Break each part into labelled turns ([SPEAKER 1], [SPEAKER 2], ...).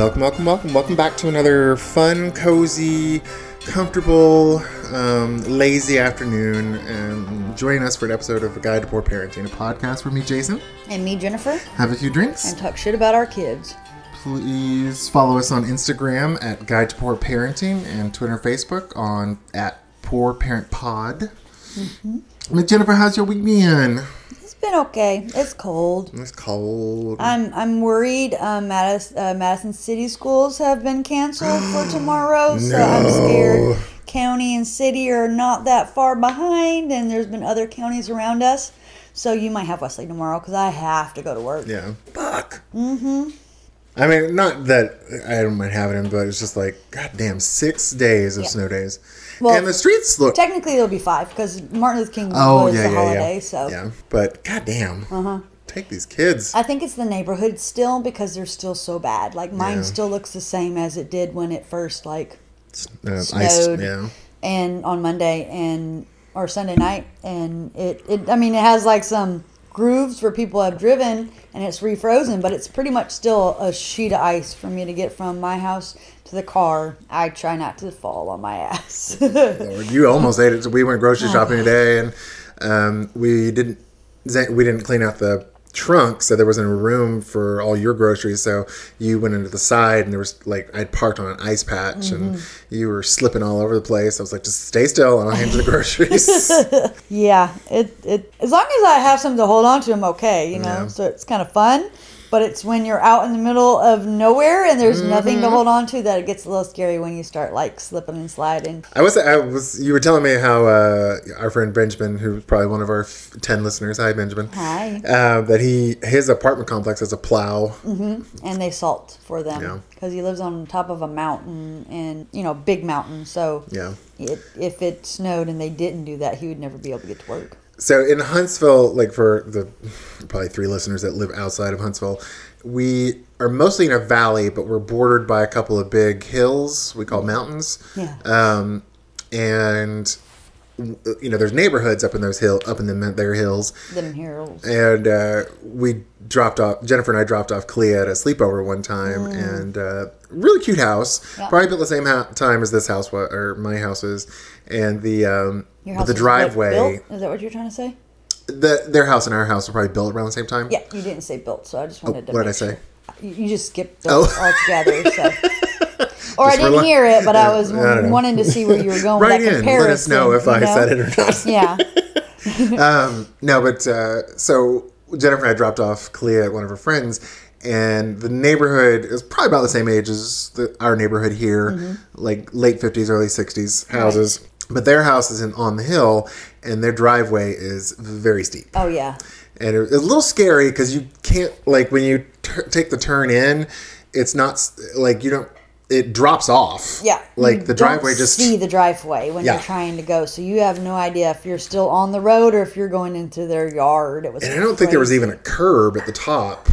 [SPEAKER 1] Welcome, welcome, welcome, welcome back to another fun, cozy, comfortable, um, lazy afternoon. And joining us for an episode of A Guide to Poor Parenting, a podcast for me, Jason.
[SPEAKER 2] And me, Jennifer,
[SPEAKER 1] Have a few drinks.
[SPEAKER 2] and talk shit about our kids.
[SPEAKER 1] Please follow us on Instagram at Guide to Poor Parenting and Twitter and Facebook on at Poor Parent Pod. Miss Jennifer, how's your week been?
[SPEAKER 2] It's been okay. It's cold.
[SPEAKER 1] It's cold.
[SPEAKER 2] I'm I'm worried. Um, Madison, uh, Madison City schools have been canceled for tomorrow, so I'm scared. County and city are not that far behind, and there's been other counties around us. So you might have Wesley tomorrow because I have to go to work.
[SPEAKER 1] Yeah. Fuck. Mm-hmm. I mean, not that I don't mind having him, but it's just like, goddamn, six days of
[SPEAKER 2] Yeah.
[SPEAKER 1] snow days.
[SPEAKER 2] Well,
[SPEAKER 1] and the streets look.
[SPEAKER 2] Technically, there'll be five because Martin Luther King
[SPEAKER 1] oh,
[SPEAKER 2] was
[SPEAKER 1] yeah,
[SPEAKER 2] the
[SPEAKER 1] yeah,
[SPEAKER 2] holiday.
[SPEAKER 1] yeah.
[SPEAKER 2] So
[SPEAKER 1] Yeah. But goddamn. Uh-huh. Take these kids.
[SPEAKER 2] I think it's the neighborhood still because they're still so bad. Like mine
[SPEAKER 1] Yeah.
[SPEAKER 2] still looks the same as it did when it first like
[SPEAKER 1] Uh, ice,
[SPEAKER 2] snowed
[SPEAKER 1] yeah.
[SPEAKER 2] and on Monday and or Sunday night and it, it I mean it has like some grooves where people have driven and it's refrozen but it's pretty much still a sheet of ice for me to get from my house to the car. I try not to fall on my ass.
[SPEAKER 1] Lord, you almost ate it. So we went grocery shopping today, and um, we didn't we didn't clean out the trunk, so there wasn't a room for all your groceries. So you went into the side, and there was like I'd parked on an ice patch, and
[SPEAKER 2] Mm-hmm.
[SPEAKER 1] you were slipping all over the place. I was like, just stay still, and I'll hand you the groceries.
[SPEAKER 2] yeah, it, it as long as I have something to hold on to I'm okay, you know.
[SPEAKER 1] Yeah.
[SPEAKER 2] So it's kind of fun. But it's when you're out in the middle of nowhere and there's nothing
[SPEAKER 1] Mm-hmm.
[SPEAKER 2] to hold on to that it gets a little scary when you start like slipping and sliding.
[SPEAKER 1] I was, I was. You were telling me how uh, our friend Benjamin, who's probably one of our f- ten listeners, hi Benjamin,
[SPEAKER 2] Hi.
[SPEAKER 1] uh, that he his apartment complex has a plow.
[SPEAKER 2] and they salt for them because he lives on top of a mountain and you know big mountain so
[SPEAKER 1] Yeah.
[SPEAKER 2] it, if it snowed and they didn't do that he would never be able to get to work
[SPEAKER 1] So in Huntsville, like for the probably three listeners that live outside of Huntsville, we are mostly in a valley, but we're bordered by a couple of big hills we call mountains.
[SPEAKER 2] Yeah.
[SPEAKER 1] Um, and you know, there's neighborhoods up in those hill up in the their hills,
[SPEAKER 2] them heroes
[SPEAKER 1] and uh, we dropped off Jennifer and I dropped off Clea at a sleepover one time,
[SPEAKER 2] Mm.
[SPEAKER 1] and uh, really cute house,
[SPEAKER 2] Yeah.
[SPEAKER 1] probably built the same ha- time as this house wa- or my house is, and the um, but the driveway.
[SPEAKER 2] is that what you're trying to say
[SPEAKER 1] The, their house and our house were probably built around the same time.
[SPEAKER 2] yeah you didn't say built so i just wanted to
[SPEAKER 1] what did I say?
[SPEAKER 2] sure. you just skipped
[SPEAKER 1] Oh.
[SPEAKER 2] altogether so or i didn't hear it but i was
[SPEAKER 1] I
[SPEAKER 2] wanting to see where you were going with that
[SPEAKER 1] in. Let us know if I
[SPEAKER 2] know?
[SPEAKER 1] said it or not.
[SPEAKER 2] yeah
[SPEAKER 1] Um, no, but uh, so Jennifer and I dropped off Clea at one of her friends, and the neighborhood is probably about the same age as the, our neighborhood here,
[SPEAKER 2] Mm-hmm.
[SPEAKER 1] like late fifties, early sixties houses. But their house is in on the hill, and their driveway is very steep.
[SPEAKER 2] oh yeah
[SPEAKER 1] and it was a little scary because you can't like when you tur take the turn in it's not like you don't it drops off
[SPEAKER 2] Yeah.
[SPEAKER 1] like
[SPEAKER 2] you
[SPEAKER 1] the driveway just
[SPEAKER 2] see the driveway when
[SPEAKER 1] Yeah.
[SPEAKER 2] you're trying to go, so you have no idea if you're still on the road or if you're going into their yard. It was.
[SPEAKER 1] and i don't think there was even a curb at the top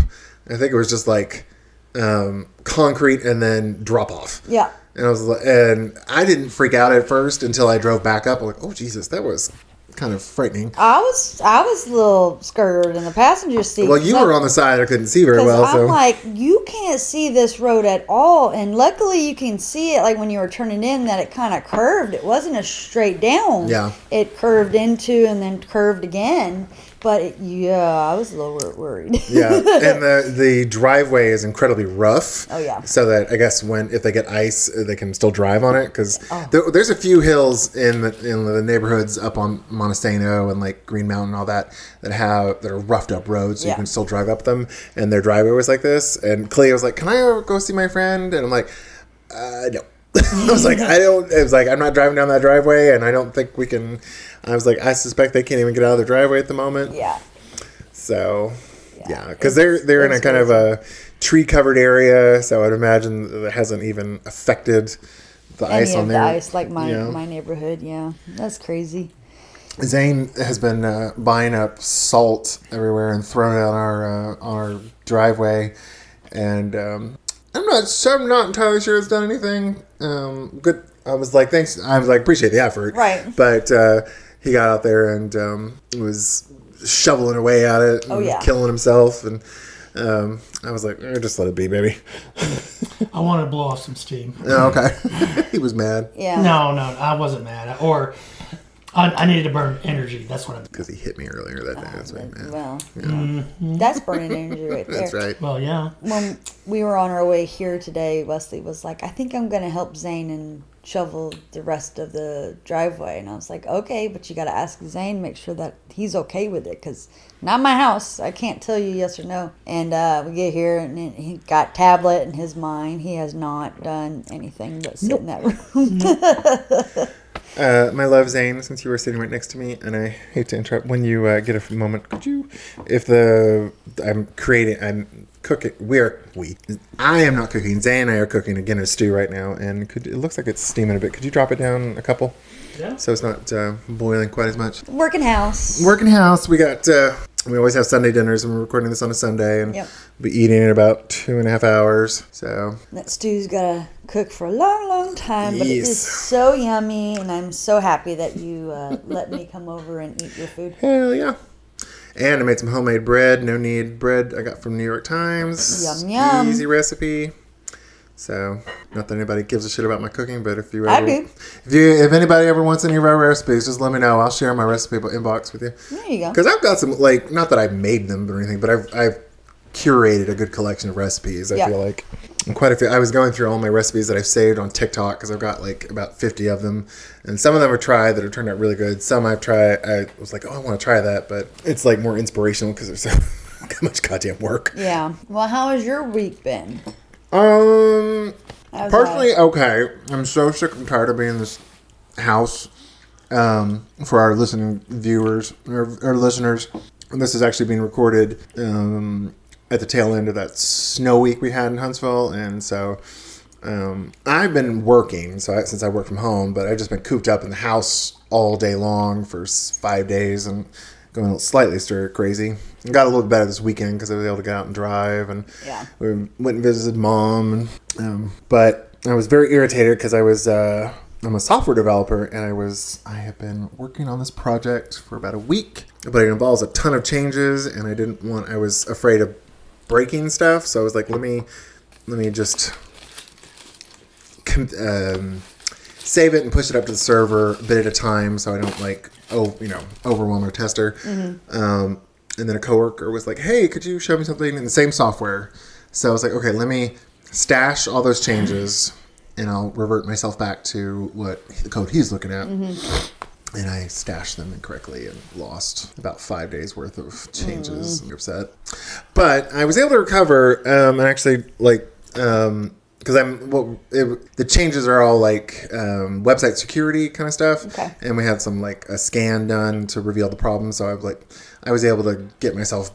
[SPEAKER 1] i think it was just like um, concrete and then drop off
[SPEAKER 2] Yeah.
[SPEAKER 1] And i was like and i didn't freak out at first until i drove back up i'm like oh jesus that was kind of frightening
[SPEAKER 2] I was I was a little scared in the passenger seat.
[SPEAKER 1] well you were on the side i couldn't see very well
[SPEAKER 2] I'm
[SPEAKER 1] so
[SPEAKER 2] like, you can't see this road at all, and luckily you can see it. Like when you were turning in, that it kind of curved. It wasn't a straight down.
[SPEAKER 1] Yeah.
[SPEAKER 2] It curved into and then curved again. But it, yeah, I was a little worried.
[SPEAKER 1] yeah, and the the driveway is incredibly rough.
[SPEAKER 2] Oh, yeah.
[SPEAKER 1] So that I guess when if they get ice, uh, they can still drive on it because
[SPEAKER 2] Oh.
[SPEAKER 1] there, there's a few hills in the in the neighborhoods up on Monte Sano and like Green Mountain and all that that have that are roughed up roads, so you can still drive up them. And their driveway was like this. And Clea was like, "Can I go see my friend?" And I'm like, uh, "No." I was like, I don't. It was like I'm not driving down that driveway, and I don't think we can. I was like, I suspect they can't even get out of their driveway at the moment.
[SPEAKER 2] yeah.
[SPEAKER 1] So,
[SPEAKER 2] Yeah,
[SPEAKER 1] yeah, because they're they're in a kind of a tree covered area, so I'd imagine that it hasn't even affected the
[SPEAKER 2] Any
[SPEAKER 1] ice on
[SPEAKER 2] the ice, like my
[SPEAKER 1] Yeah.
[SPEAKER 2] my neighborhood. Yeah, that's crazy.
[SPEAKER 1] Zane has been uh, buying up salt everywhere and throwing it on our uh, on our driveway, and um, not I'm not entirely sure it's done anything. Um, good. I was like, thanks. I was like, appreciate the effort.
[SPEAKER 2] Right.
[SPEAKER 1] But uh, he got out there and um, was shoveling away at it. And
[SPEAKER 2] Oh, yeah.
[SPEAKER 1] Killing himself and. Um, I was like, eh, just let it be, baby.
[SPEAKER 3] I wanted to blow off some steam.
[SPEAKER 1] Oh, okay. he was mad
[SPEAKER 2] Yeah.
[SPEAKER 3] No, no, I wasn't mad. Or I, I needed to burn energy. That's what I'm.
[SPEAKER 1] because he hit me earlier that day. That's right, man.
[SPEAKER 2] Well,
[SPEAKER 3] Mm-hmm.
[SPEAKER 2] that's burning energy right there.
[SPEAKER 1] That's right.
[SPEAKER 3] Well, yeah.
[SPEAKER 2] When we were on our way here today, Wesley was like, I think I'm going to help Zane and shovel the rest of the driveway. And I was like, okay, but you got to ask Zane, make sure that he's okay with it because not my house. I can't tell you yes or no. And uh, we get here and he got tablet in his mind. He has not done anything but sit in that room.
[SPEAKER 1] Uh, my love, Zane, since you were sitting right next to me, and I hate to interrupt. When you uh, get a moment, could you, if the I'm creating, I'm cooking. We're we. I am not cooking. Zane and I are cooking again a stew right now, and could it looks like it's steaming a bit. Could you drop it down a couple,
[SPEAKER 3] Yeah.
[SPEAKER 1] so it's not uh, boiling quite as much?
[SPEAKER 2] Working house.
[SPEAKER 1] Working house. We got. We always have Sunday dinners, and we're recording this on a Sunday, and
[SPEAKER 2] Yep.
[SPEAKER 1] we'll be eating in about two and a half hours. So
[SPEAKER 2] That stew's gotta cook for a long, long time, but it is so yummy, and I'm so happy that you uh, let me come over and eat your food.
[SPEAKER 1] hell yeah. And I made some homemade bread, no knead bread I got from New York Times.
[SPEAKER 2] Yum, yum.
[SPEAKER 1] Easy recipe. So, not that anybody gives a shit about my cooking, but if you
[SPEAKER 2] I
[SPEAKER 1] ever,
[SPEAKER 2] do.
[SPEAKER 1] if you, if anybody ever wants any of our recipes, just let me know. I'll share my recipe inbox with you.
[SPEAKER 2] There you go.
[SPEAKER 1] Because I've got some, like, not that I've made them or anything, but I've, I've curated a good collection of recipes. I
[SPEAKER 2] Yeah.
[SPEAKER 1] feel like, and quite a few. I was going through all my recipes that I've saved on TikTok because I've got like about fifty of them, and some of them are tried that have turned out really good. Some I've tried. I was like, oh, I want to try that, but it's like more inspirational because there's so much goddamn work.
[SPEAKER 2] Yeah. Well, how has your week been?
[SPEAKER 1] Um, personally,
[SPEAKER 2] that?
[SPEAKER 1] okay. I'm so sick and tired of being in this house. Um, for our listening viewers or, or listeners, and this is actually being recorded um, at the tail end of that snow week we had in Huntsville, and so um, I've been working so I, since I work from home, but I've just been cooped up in the house all day long for five days and going slightly stir crazy. Got a little better this weekend because I was able to get out and drive, and
[SPEAKER 2] Yeah.
[SPEAKER 1] we went and visited mom. And, um, but I was very irritated because I was uh, I'm a software developer and I was I have been working on this project for about a week, but it involves a ton of changes, and I didn't want I was afraid of breaking stuff, so I was like, let me let me just um, save it and push it up to the server a bit at a time so I don't like oh you know overwhelm our tester. Um, and then a coworker was like, "Hey, could you show me something in the same software?" So I was like, "Okay, let me stash all those changes, and I'll revert myself back to what the code he's looking at." And I stashed them incorrectly and lost about five days worth of changes. I'm upset, but I was able to recover um, and actually like um, because I'm well, it, the changes are all like um, website security kind of stuff,
[SPEAKER 2] Okay.
[SPEAKER 1] and we had some like a scan done to reveal the problem. So I was like, I was able to get myself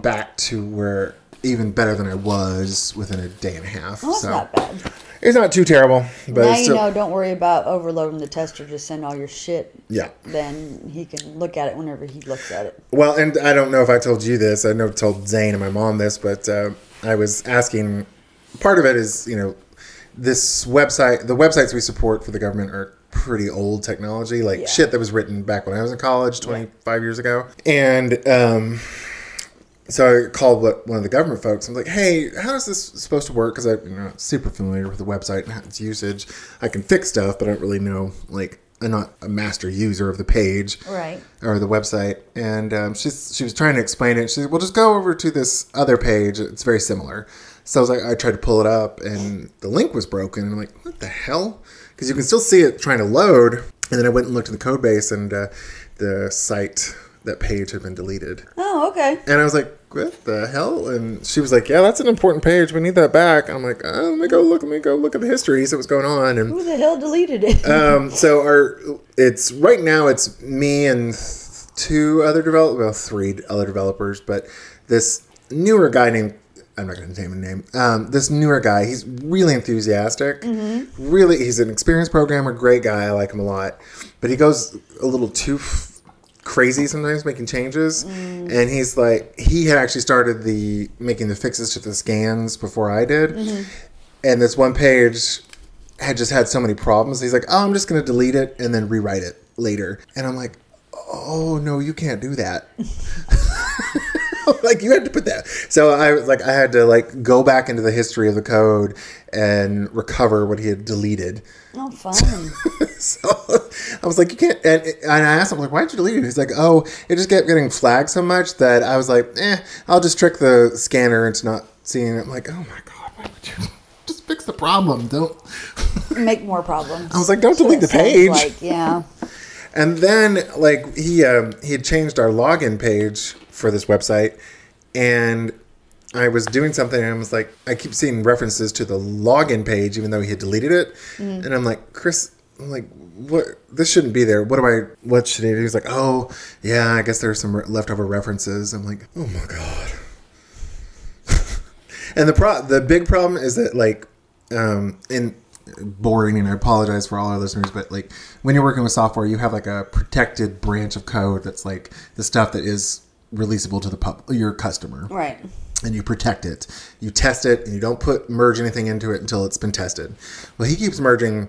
[SPEAKER 1] back to where even better than I was within a day and a half.
[SPEAKER 2] Well, that's
[SPEAKER 1] so
[SPEAKER 2] not bad.
[SPEAKER 1] it's not too terrible, but
[SPEAKER 2] now you
[SPEAKER 1] still
[SPEAKER 2] know. Don't worry about overloading the tester. Just send all your shit.
[SPEAKER 1] yeah.
[SPEAKER 2] Then he can look at it whenever he looks at it.
[SPEAKER 1] Well, and I don't know if I told you this. I know I told Zane and my mom this, but uh, I was asking. Part of it is, you know, this website. The websites we support for the government are pretty old technology, like
[SPEAKER 2] Yeah.
[SPEAKER 1] shit that was written back when I was in college, twenty five years ago. And um, so I called what, one of the government folks. I'm like, "Hey, how is this supposed to work?" Because I'm you know, not super familiar with the website and its usage. I can fix stuff, but I don't really know. Like, I'm not a master user of the page
[SPEAKER 2] Right.
[SPEAKER 1] or the website, and um, she's she was trying to explain it. She said, "Well, just go over to this other page. It's very similar." So I was like, I tried to pull it up, and the link was broken. And I'm like, "What the hell?" Because you can still see it trying to load. And then I went and looked in the code base, and uh, the site that page had been deleted.
[SPEAKER 2] Oh, okay.
[SPEAKER 1] And I was like, "What the hell?" And she was like, "Yeah, that's an important page. We need that back." And I'm like, oh, "Let me go look. Let me go look at the history. See what's going on." And
[SPEAKER 2] Who the hell deleted it?
[SPEAKER 1] um, so our it's right now it's me and two other develop well three other developers, but this newer guy named I'm not going to name a name. Um, this newer guy, he's really enthusiastic. Mm-hmm. Really, he's an experienced programmer, great guy. I like him a lot, but he goes a little too. F- crazy sometimes making changes mm. and he's like he had actually started the making the fixes to the scans before i did mm-hmm. and this one page had just had so many problems. He's like, "Oh, I'm just going to delete it and then rewrite it later." And I'm like, "Oh no, you can't do that." like you had to put that. So I was like, I had to like go back into the history of the code and recover what he had deleted.
[SPEAKER 2] Oh, fun.
[SPEAKER 1] So I was like, you can't. And, and I asked him like, why'd you delete it? He's like, oh, it just kept getting flagged so much that I was like, eh, I'll just trick the scanner into not seeing it. I'm like, oh my god, why would you just fix the problem? Don't.
[SPEAKER 2] Make more problems.
[SPEAKER 1] I was like, don't delete the page.
[SPEAKER 2] Like, yeah.
[SPEAKER 1] And then like he um, he had changed our login page for this website, and I was doing something and I was like, I keep seeing references to the login page even though he had deleted it, and I'm like, Chris, I'm like, what? This shouldn't be there. What do I? What should I do? He's like, oh yeah, I guess there's some re- leftover references. I'm like, oh my god. and the pro the big problem is that like um in boring and I apologize for all our listeners, but like when you're working with software, you have like a protected branch of code that's like the stuff that is releasable to the pub your customer
[SPEAKER 2] Right.
[SPEAKER 1] and you protect it. You test it and you don't put merge anything into it until it's been tested. Well, he keeps merging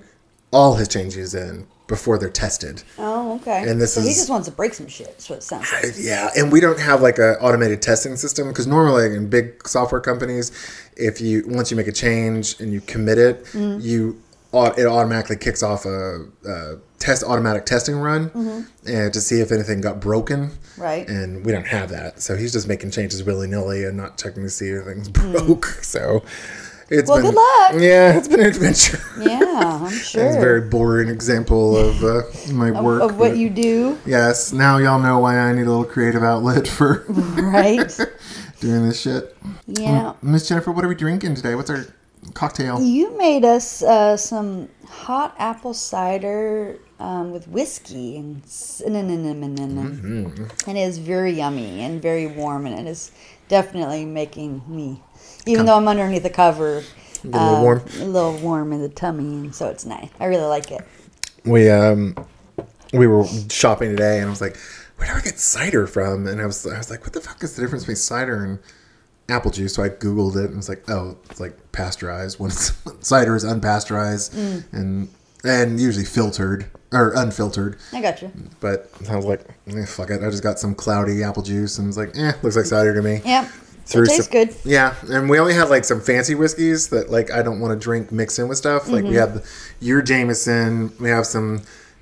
[SPEAKER 1] all his changes in before they're tested.
[SPEAKER 2] Oh, okay.
[SPEAKER 1] And this
[SPEAKER 2] so he just wants to break some shit. That's what it sounds like.
[SPEAKER 1] Yeah, and we don't have like an automated testing system because normally in big software companies, if you once you make a change and you commit it,
[SPEAKER 2] Mm-hmm.
[SPEAKER 1] you it automatically kicks off a, a test automatic testing run and to see if anything got broken.
[SPEAKER 2] Mm-hmm. Right.
[SPEAKER 1] And we don't have that, so he's just making changes willy nilly and not checking to see if things broke. So. It's.
[SPEAKER 2] Well,
[SPEAKER 1] been,
[SPEAKER 2] good luck.
[SPEAKER 1] Yeah, it's been an adventure.
[SPEAKER 2] Yeah, I'm sure.
[SPEAKER 1] It's a very boring example of uh, my work.
[SPEAKER 2] of what you do,
[SPEAKER 1] Yes, now y'all know why I need a little creative outlet for
[SPEAKER 2] right?
[SPEAKER 1] doing this shit.
[SPEAKER 2] yeah.
[SPEAKER 1] Miss Jennifer, what are we drinking today? What's our cocktail?
[SPEAKER 2] You made us uh, some hot apple cider um, with whiskey and.
[SPEAKER 1] Mm-hmm.
[SPEAKER 2] and it is very yummy and very warm, and it is definitely making me, even though I'm underneath the cover,
[SPEAKER 1] a little
[SPEAKER 2] uh,
[SPEAKER 1] warm.
[SPEAKER 2] a little warm in the tummy, and so it's nice. I really like it.
[SPEAKER 1] We um we were shopping today and I was like, where do I get cider from? And I was I was like, what the fuck is the difference between cider and apple juice? So I googled it and was like, oh, it's like pasteurized. When it's, cider is unpasteurized and and usually filtered or unfiltered.
[SPEAKER 2] I got you.
[SPEAKER 1] But I was like, eh, fuck it. I just got some cloudy apple juice and was like, eh, looks like cider to me.
[SPEAKER 2] Yep.
[SPEAKER 1] Threw
[SPEAKER 2] it tastes
[SPEAKER 1] some-
[SPEAKER 2] good.
[SPEAKER 1] Yeah, and we only have like some fancy whiskeys that like I don't want to drink mixed in with stuff. Like
[SPEAKER 2] Mm-hmm.
[SPEAKER 1] we have your Jameson, we have some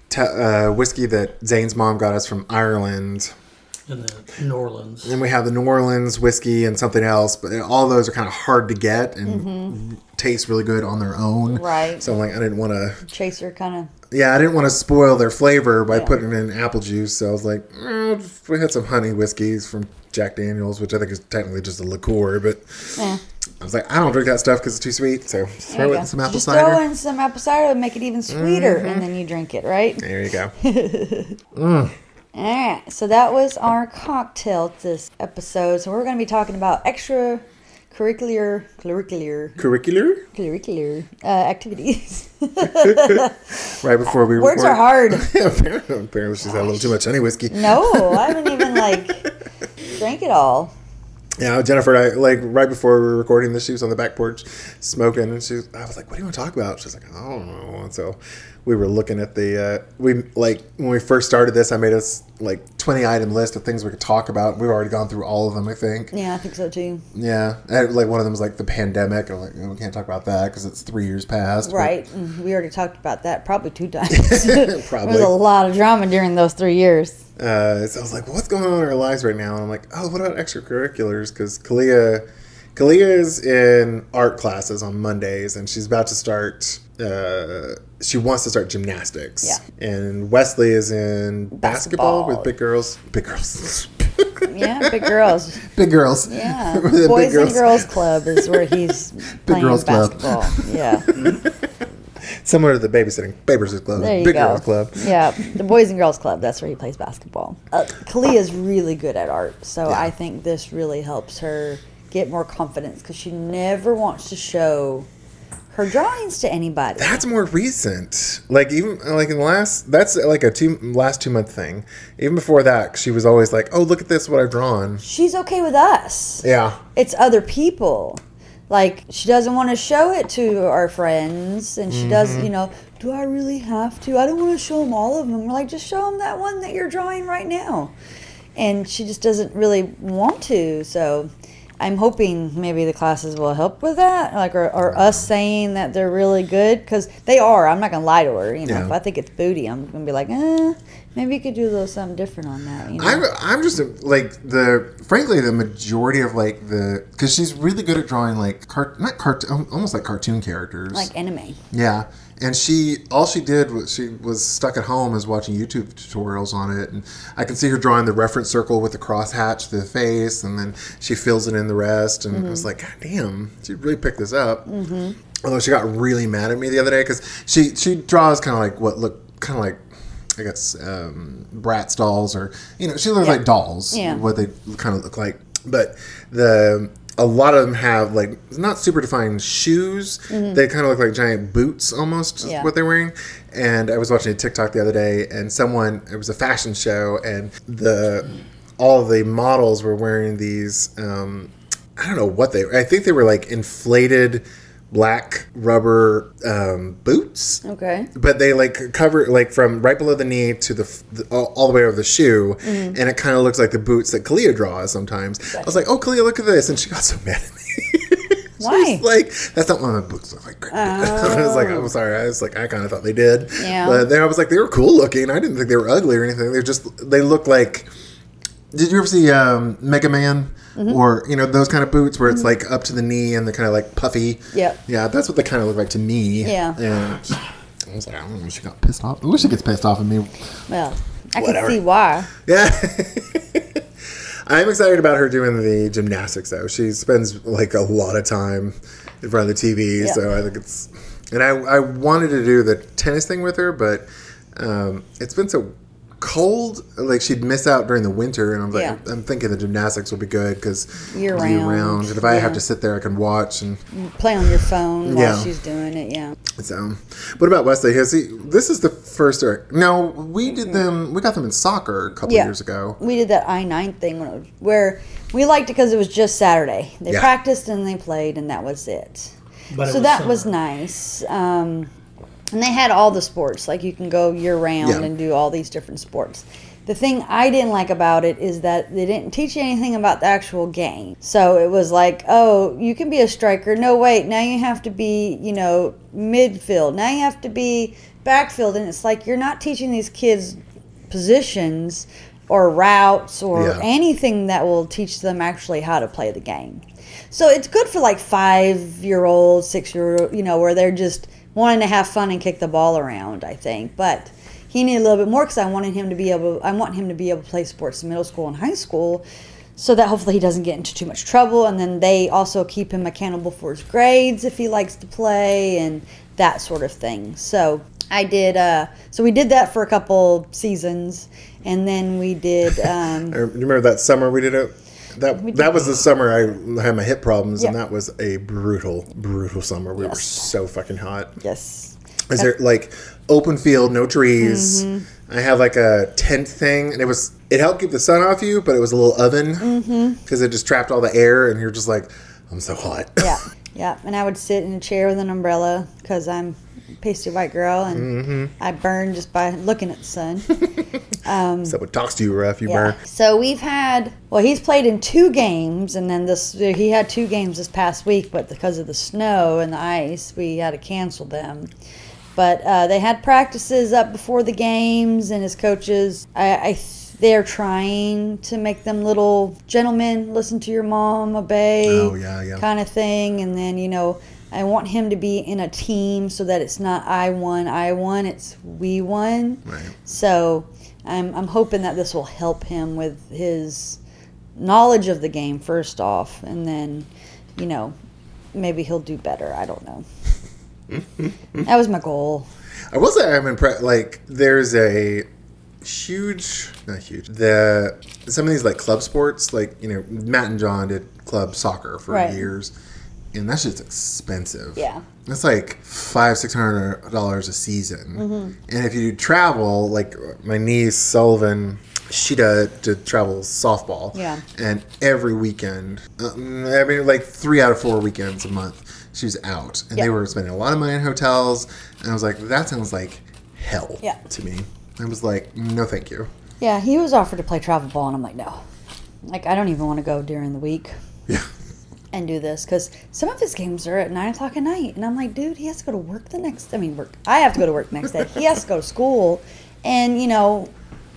[SPEAKER 1] te- uh, whiskey that Zane's mom got us from Ireland,
[SPEAKER 3] in the New Orleans.
[SPEAKER 1] and we have the New Orleans whiskey and something else. But all those are kind of hard to get and taste really good on their own.
[SPEAKER 2] Right.
[SPEAKER 1] So I'm like, I didn't want to.
[SPEAKER 2] chase Chaser kind of.
[SPEAKER 1] Yeah, I didn't want to spoil their flavor by
[SPEAKER 2] Yeah.
[SPEAKER 1] putting in apple juice. So I was like, eh, we had some honey whiskeys from Jack Daniels, which I think is technically just a liqueur, but.
[SPEAKER 2] Yeah.
[SPEAKER 1] I was like, I don't drink that stuff because it's too sweet. So throw
[SPEAKER 2] you
[SPEAKER 1] it
[SPEAKER 2] go.
[SPEAKER 1] in some apple
[SPEAKER 2] Just
[SPEAKER 1] cider.
[SPEAKER 2] throw in some apple cider and make it even sweeter,
[SPEAKER 1] Mm-hmm.
[SPEAKER 2] and then you drink it, right?
[SPEAKER 1] There you go.
[SPEAKER 2] All right, so that was our cocktail this episode. So we're going to be talking about extra curricular, curricular,
[SPEAKER 1] Curricular.
[SPEAKER 2] curricular uh, activities.
[SPEAKER 1] Right before we
[SPEAKER 2] Words
[SPEAKER 1] record.
[SPEAKER 2] are hard.
[SPEAKER 1] apparently, apparently she's had a little too much honey whiskey.
[SPEAKER 2] No, I haven't even like drank it all.
[SPEAKER 1] Yeah, Jennifer, and I like right before we were recording this, she was on the back porch smoking, and she, was, I was like, "What do you want to talk about?" She's like, "I don't know." And so we were looking at the uh, we like when we first started this, I made us like twenty item list of things we could talk about. We've already gone through all of them, I think.
[SPEAKER 2] Yeah, I think so too.
[SPEAKER 1] Yeah, and, like one of them was like the pandemic. I'm like, oh, we can't talk about that because it's three years past.
[SPEAKER 2] Right. Mm, We already talked about that probably two times. there
[SPEAKER 1] Probably.
[SPEAKER 2] was a lot of drama during those three years.
[SPEAKER 1] uh, so I was like, what's going on in our lives right now? And I'm like, oh, what about extracurriculars? Because Kalia, Kalia is in art classes on Mondays, and she's about to start. Uh, she wants to start gymnastics.
[SPEAKER 2] Yeah.
[SPEAKER 1] And Wesley is in basketball,
[SPEAKER 2] Basketball.
[SPEAKER 1] with big girls. Big girls.
[SPEAKER 2] Yeah, big girls.
[SPEAKER 1] big girls.
[SPEAKER 2] Yeah,
[SPEAKER 1] The big
[SPEAKER 2] Boys and Girls Club is where he's playing
[SPEAKER 1] Girls Club.
[SPEAKER 2] basketball. Yeah,
[SPEAKER 1] Similar to the babysitting babysitting club.
[SPEAKER 2] there you
[SPEAKER 1] big
[SPEAKER 2] go.
[SPEAKER 1] girls club.
[SPEAKER 2] Yeah, the Boys and Girls Club. That's where he plays basketball. Uh, Kalia is really good at art, so
[SPEAKER 1] Yeah.
[SPEAKER 2] I think this really helps her get more confidence because she never wants to show her drawings to anybody.
[SPEAKER 1] That's more recent. Like even like in the last that's like a two last two month thing. Even before that, she was always like, "Oh, look at this, what I've drawn."
[SPEAKER 2] She's okay with us.
[SPEAKER 1] Yeah,
[SPEAKER 2] it's other people. Like she doesn't want to show it to our friends, and she does.
[SPEAKER 1] Mm-hmm.
[SPEAKER 2] You know, do I really have to? I don't want to show them all of them. We're like, just show them that one that you're drawing right now. and she just doesn't really want to. So I'm hoping maybe the classes will help with that, like or, or us saying that they're really good because they are. I'm not gonna lie to her. You know,
[SPEAKER 1] Yeah.
[SPEAKER 2] if I think it's booty, I'm gonna be like, eh, maybe you could do a little something different on that. You know?
[SPEAKER 1] I'm, I'm just like the frankly the majority of like the because she's really good at drawing like cart not cart almost like cartoon characters
[SPEAKER 2] like anime.
[SPEAKER 1] yeah and she all she did was she was stuck at home is watching YouTube tutorials on it and I can see her drawing the reference circle with the crosshatch to the face and then she fills it in the rest and I was like God damn she really picked this up mm-hmm. although she got really mad at me the other day because she she draws kind of like what look kind of like I guess um, Bratz dolls, or you know, she looks
[SPEAKER 2] Yeah.
[SPEAKER 1] like dolls.
[SPEAKER 2] Yeah.
[SPEAKER 1] What they kind of look like, but the a lot of them have like not super defined shoes. They kind of look like giant boots, almost.
[SPEAKER 2] Mm-hmm. Yeah.
[SPEAKER 1] What they're wearing. And I was watching a TikTok the other day, and someone it was a fashion show, and the all the models were wearing these. Um, I don't know what they. I think they were like inflated black rubber um, boots
[SPEAKER 2] Okay.
[SPEAKER 1] but they like cover like from right below the knee to the, the all, all the way over the shoe
[SPEAKER 2] Mm-hmm.
[SPEAKER 1] and it kind of looks like the boots that Kalia draws sometimes i was like oh Kalia look at this and she got so mad at me
[SPEAKER 2] Why?
[SPEAKER 1] Like that's not what my boots look like i was like i'm sorry i was like i kind of thought they did
[SPEAKER 2] Oh. Yeah.
[SPEAKER 1] but then i was like they were cool looking i didn't think they were ugly or anything they're just they look like did you ever see um, Mega Man
[SPEAKER 2] Mm-hmm.
[SPEAKER 1] or you know those kind of boots where it's like up to the knee and they're kind of like puffy?
[SPEAKER 2] Yep.
[SPEAKER 1] Yeah, that's what they kind of look like to me.
[SPEAKER 2] Yeah.
[SPEAKER 1] And I was like, I don't know. She got pissed off. I wish she gets pissed off at me.
[SPEAKER 2] Well, I
[SPEAKER 1] Whatever.
[SPEAKER 2] can see why.
[SPEAKER 1] Yeah. I'm excited about her doing the gymnastics though. She spends like a lot of time in front of the TV,
[SPEAKER 2] Yeah.
[SPEAKER 1] so I think it's. And I I wanted to do the tennis thing with her, but um, it's been so cold. Like she'd miss out during the winter, and I'm like,
[SPEAKER 2] Yeah.
[SPEAKER 1] I'm thinking the gymnastics will be good because
[SPEAKER 2] Year round,
[SPEAKER 1] And if I have to sit there, I can watch and.
[SPEAKER 2] Play on your phone while
[SPEAKER 1] Yeah.
[SPEAKER 2] she's doing it. Yeah.
[SPEAKER 1] So, what about Wesley? Has he? This is the first. Or, no, we did them. We got them in soccer a couple
[SPEAKER 2] Yeah.
[SPEAKER 1] years ago.
[SPEAKER 2] We did that i9 thing when it was, where we liked it because it was just Saturday. They
[SPEAKER 1] Yeah.
[SPEAKER 2] practiced and they played, and that was it.
[SPEAKER 3] But it
[SPEAKER 2] so
[SPEAKER 3] was
[SPEAKER 2] that
[SPEAKER 3] summer.
[SPEAKER 2] was nice. Um, and they had all the sports, like you can go year round
[SPEAKER 1] Yeah.
[SPEAKER 2] and do all these different sports. The thing I didn't like about it is that they didn't teach you anything about the actual game. So it was like, oh, you can be a striker. No, wait, now you have to be, you know, midfield. Now you have to be backfield. And it's like you're not teaching these kids positions or routes or
[SPEAKER 1] Yeah.
[SPEAKER 2] anything that will teach them actually how to play the game. So it's good for like five year olds, six year old, you know, where they're just wanting to have fun and kick the ball around, I think. But he needed a little bit more because I wanted him to be able, I want him to be able to play sports in middle school and high school so that hopefully he doesn't get into too much trouble. And then they also keep him accountable for his grades if he likes to play and that sort of thing. So I did, uh, so we did that for a couple seasons. And then we did, um,
[SPEAKER 1] remember that summer we did it. That that was the summer I had my hip problems, and that was a brutal, brutal summer. We were so fucking hot.
[SPEAKER 2] yes.
[SPEAKER 1] Is there like open field, no trees?
[SPEAKER 2] Mm-hmm.
[SPEAKER 1] I had like a tent thing, and it was it helped keep the sun off you, but it was a little oven
[SPEAKER 2] Mm-hmm.
[SPEAKER 1] because it just trapped all the air, and you're just like, I'm so hot.
[SPEAKER 2] Yeah, yeah. And I would sit in a chair with an umbrella because I'm pasty white girl and
[SPEAKER 1] Mm-hmm.
[SPEAKER 2] I burn just by looking at the sun.
[SPEAKER 1] Someone talks to you rough, you
[SPEAKER 2] Yeah.
[SPEAKER 1] burn.
[SPEAKER 2] So we've had well, he's played in two games, and then this he had two games this past week, but because of the snow and the ice, we had to cancel them. But uh, they had practices up before the games, and his coaches, I, I they're trying to make them little gentlemen, listen to your mom, obey,
[SPEAKER 1] Oh, yeah, yeah.
[SPEAKER 2] kind of thing. And then you know, I want him to be in a team so that it's not I won, I won, it's we won.
[SPEAKER 1] Right.
[SPEAKER 2] So I'm, I'm hoping that this will help him with his knowledge of the game first off, and then, you know, maybe he'll do better. I don't know. that was my goal.
[SPEAKER 1] I will say I'm impressed. Like, there's a huge, not huge. The some of these like club sports, like you know, Matt and John did club soccer for
[SPEAKER 2] Right.
[SPEAKER 1] years, and that's just expensive.
[SPEAKER 2] Yeah.
[SPEAKER 1] It's like five, six hundred dollars a season,
[SPEAKER 2] Mm-hmm.
[SPEAKER 1] and if you travel, like my niece Sullivan, she did, did travel softball,
[SPEAKER 2] Yeah.
[SPEAKER 1] and every weekend, um, I mean, like three out of four weekends a month, she was out, and they were spending a lot of money in hotels, and I was like, that sounds like hell
[SPEAKER 2] Yeah.
[SPEAKER 1] to me. I was like, no, thank you.
[SPEAKER 2] Yeah, he was offered to play travel ball, and I'm like, no. Like, I don't even want to go during the week
[SPEAKER 1] Yeah.
[SPEAKER 2] And do this because some of his games are at nine o'clock at night, and I'm like, dude, he has to go to work the next. I mean, work. I have to go to work next day. He has to go to school, and you know,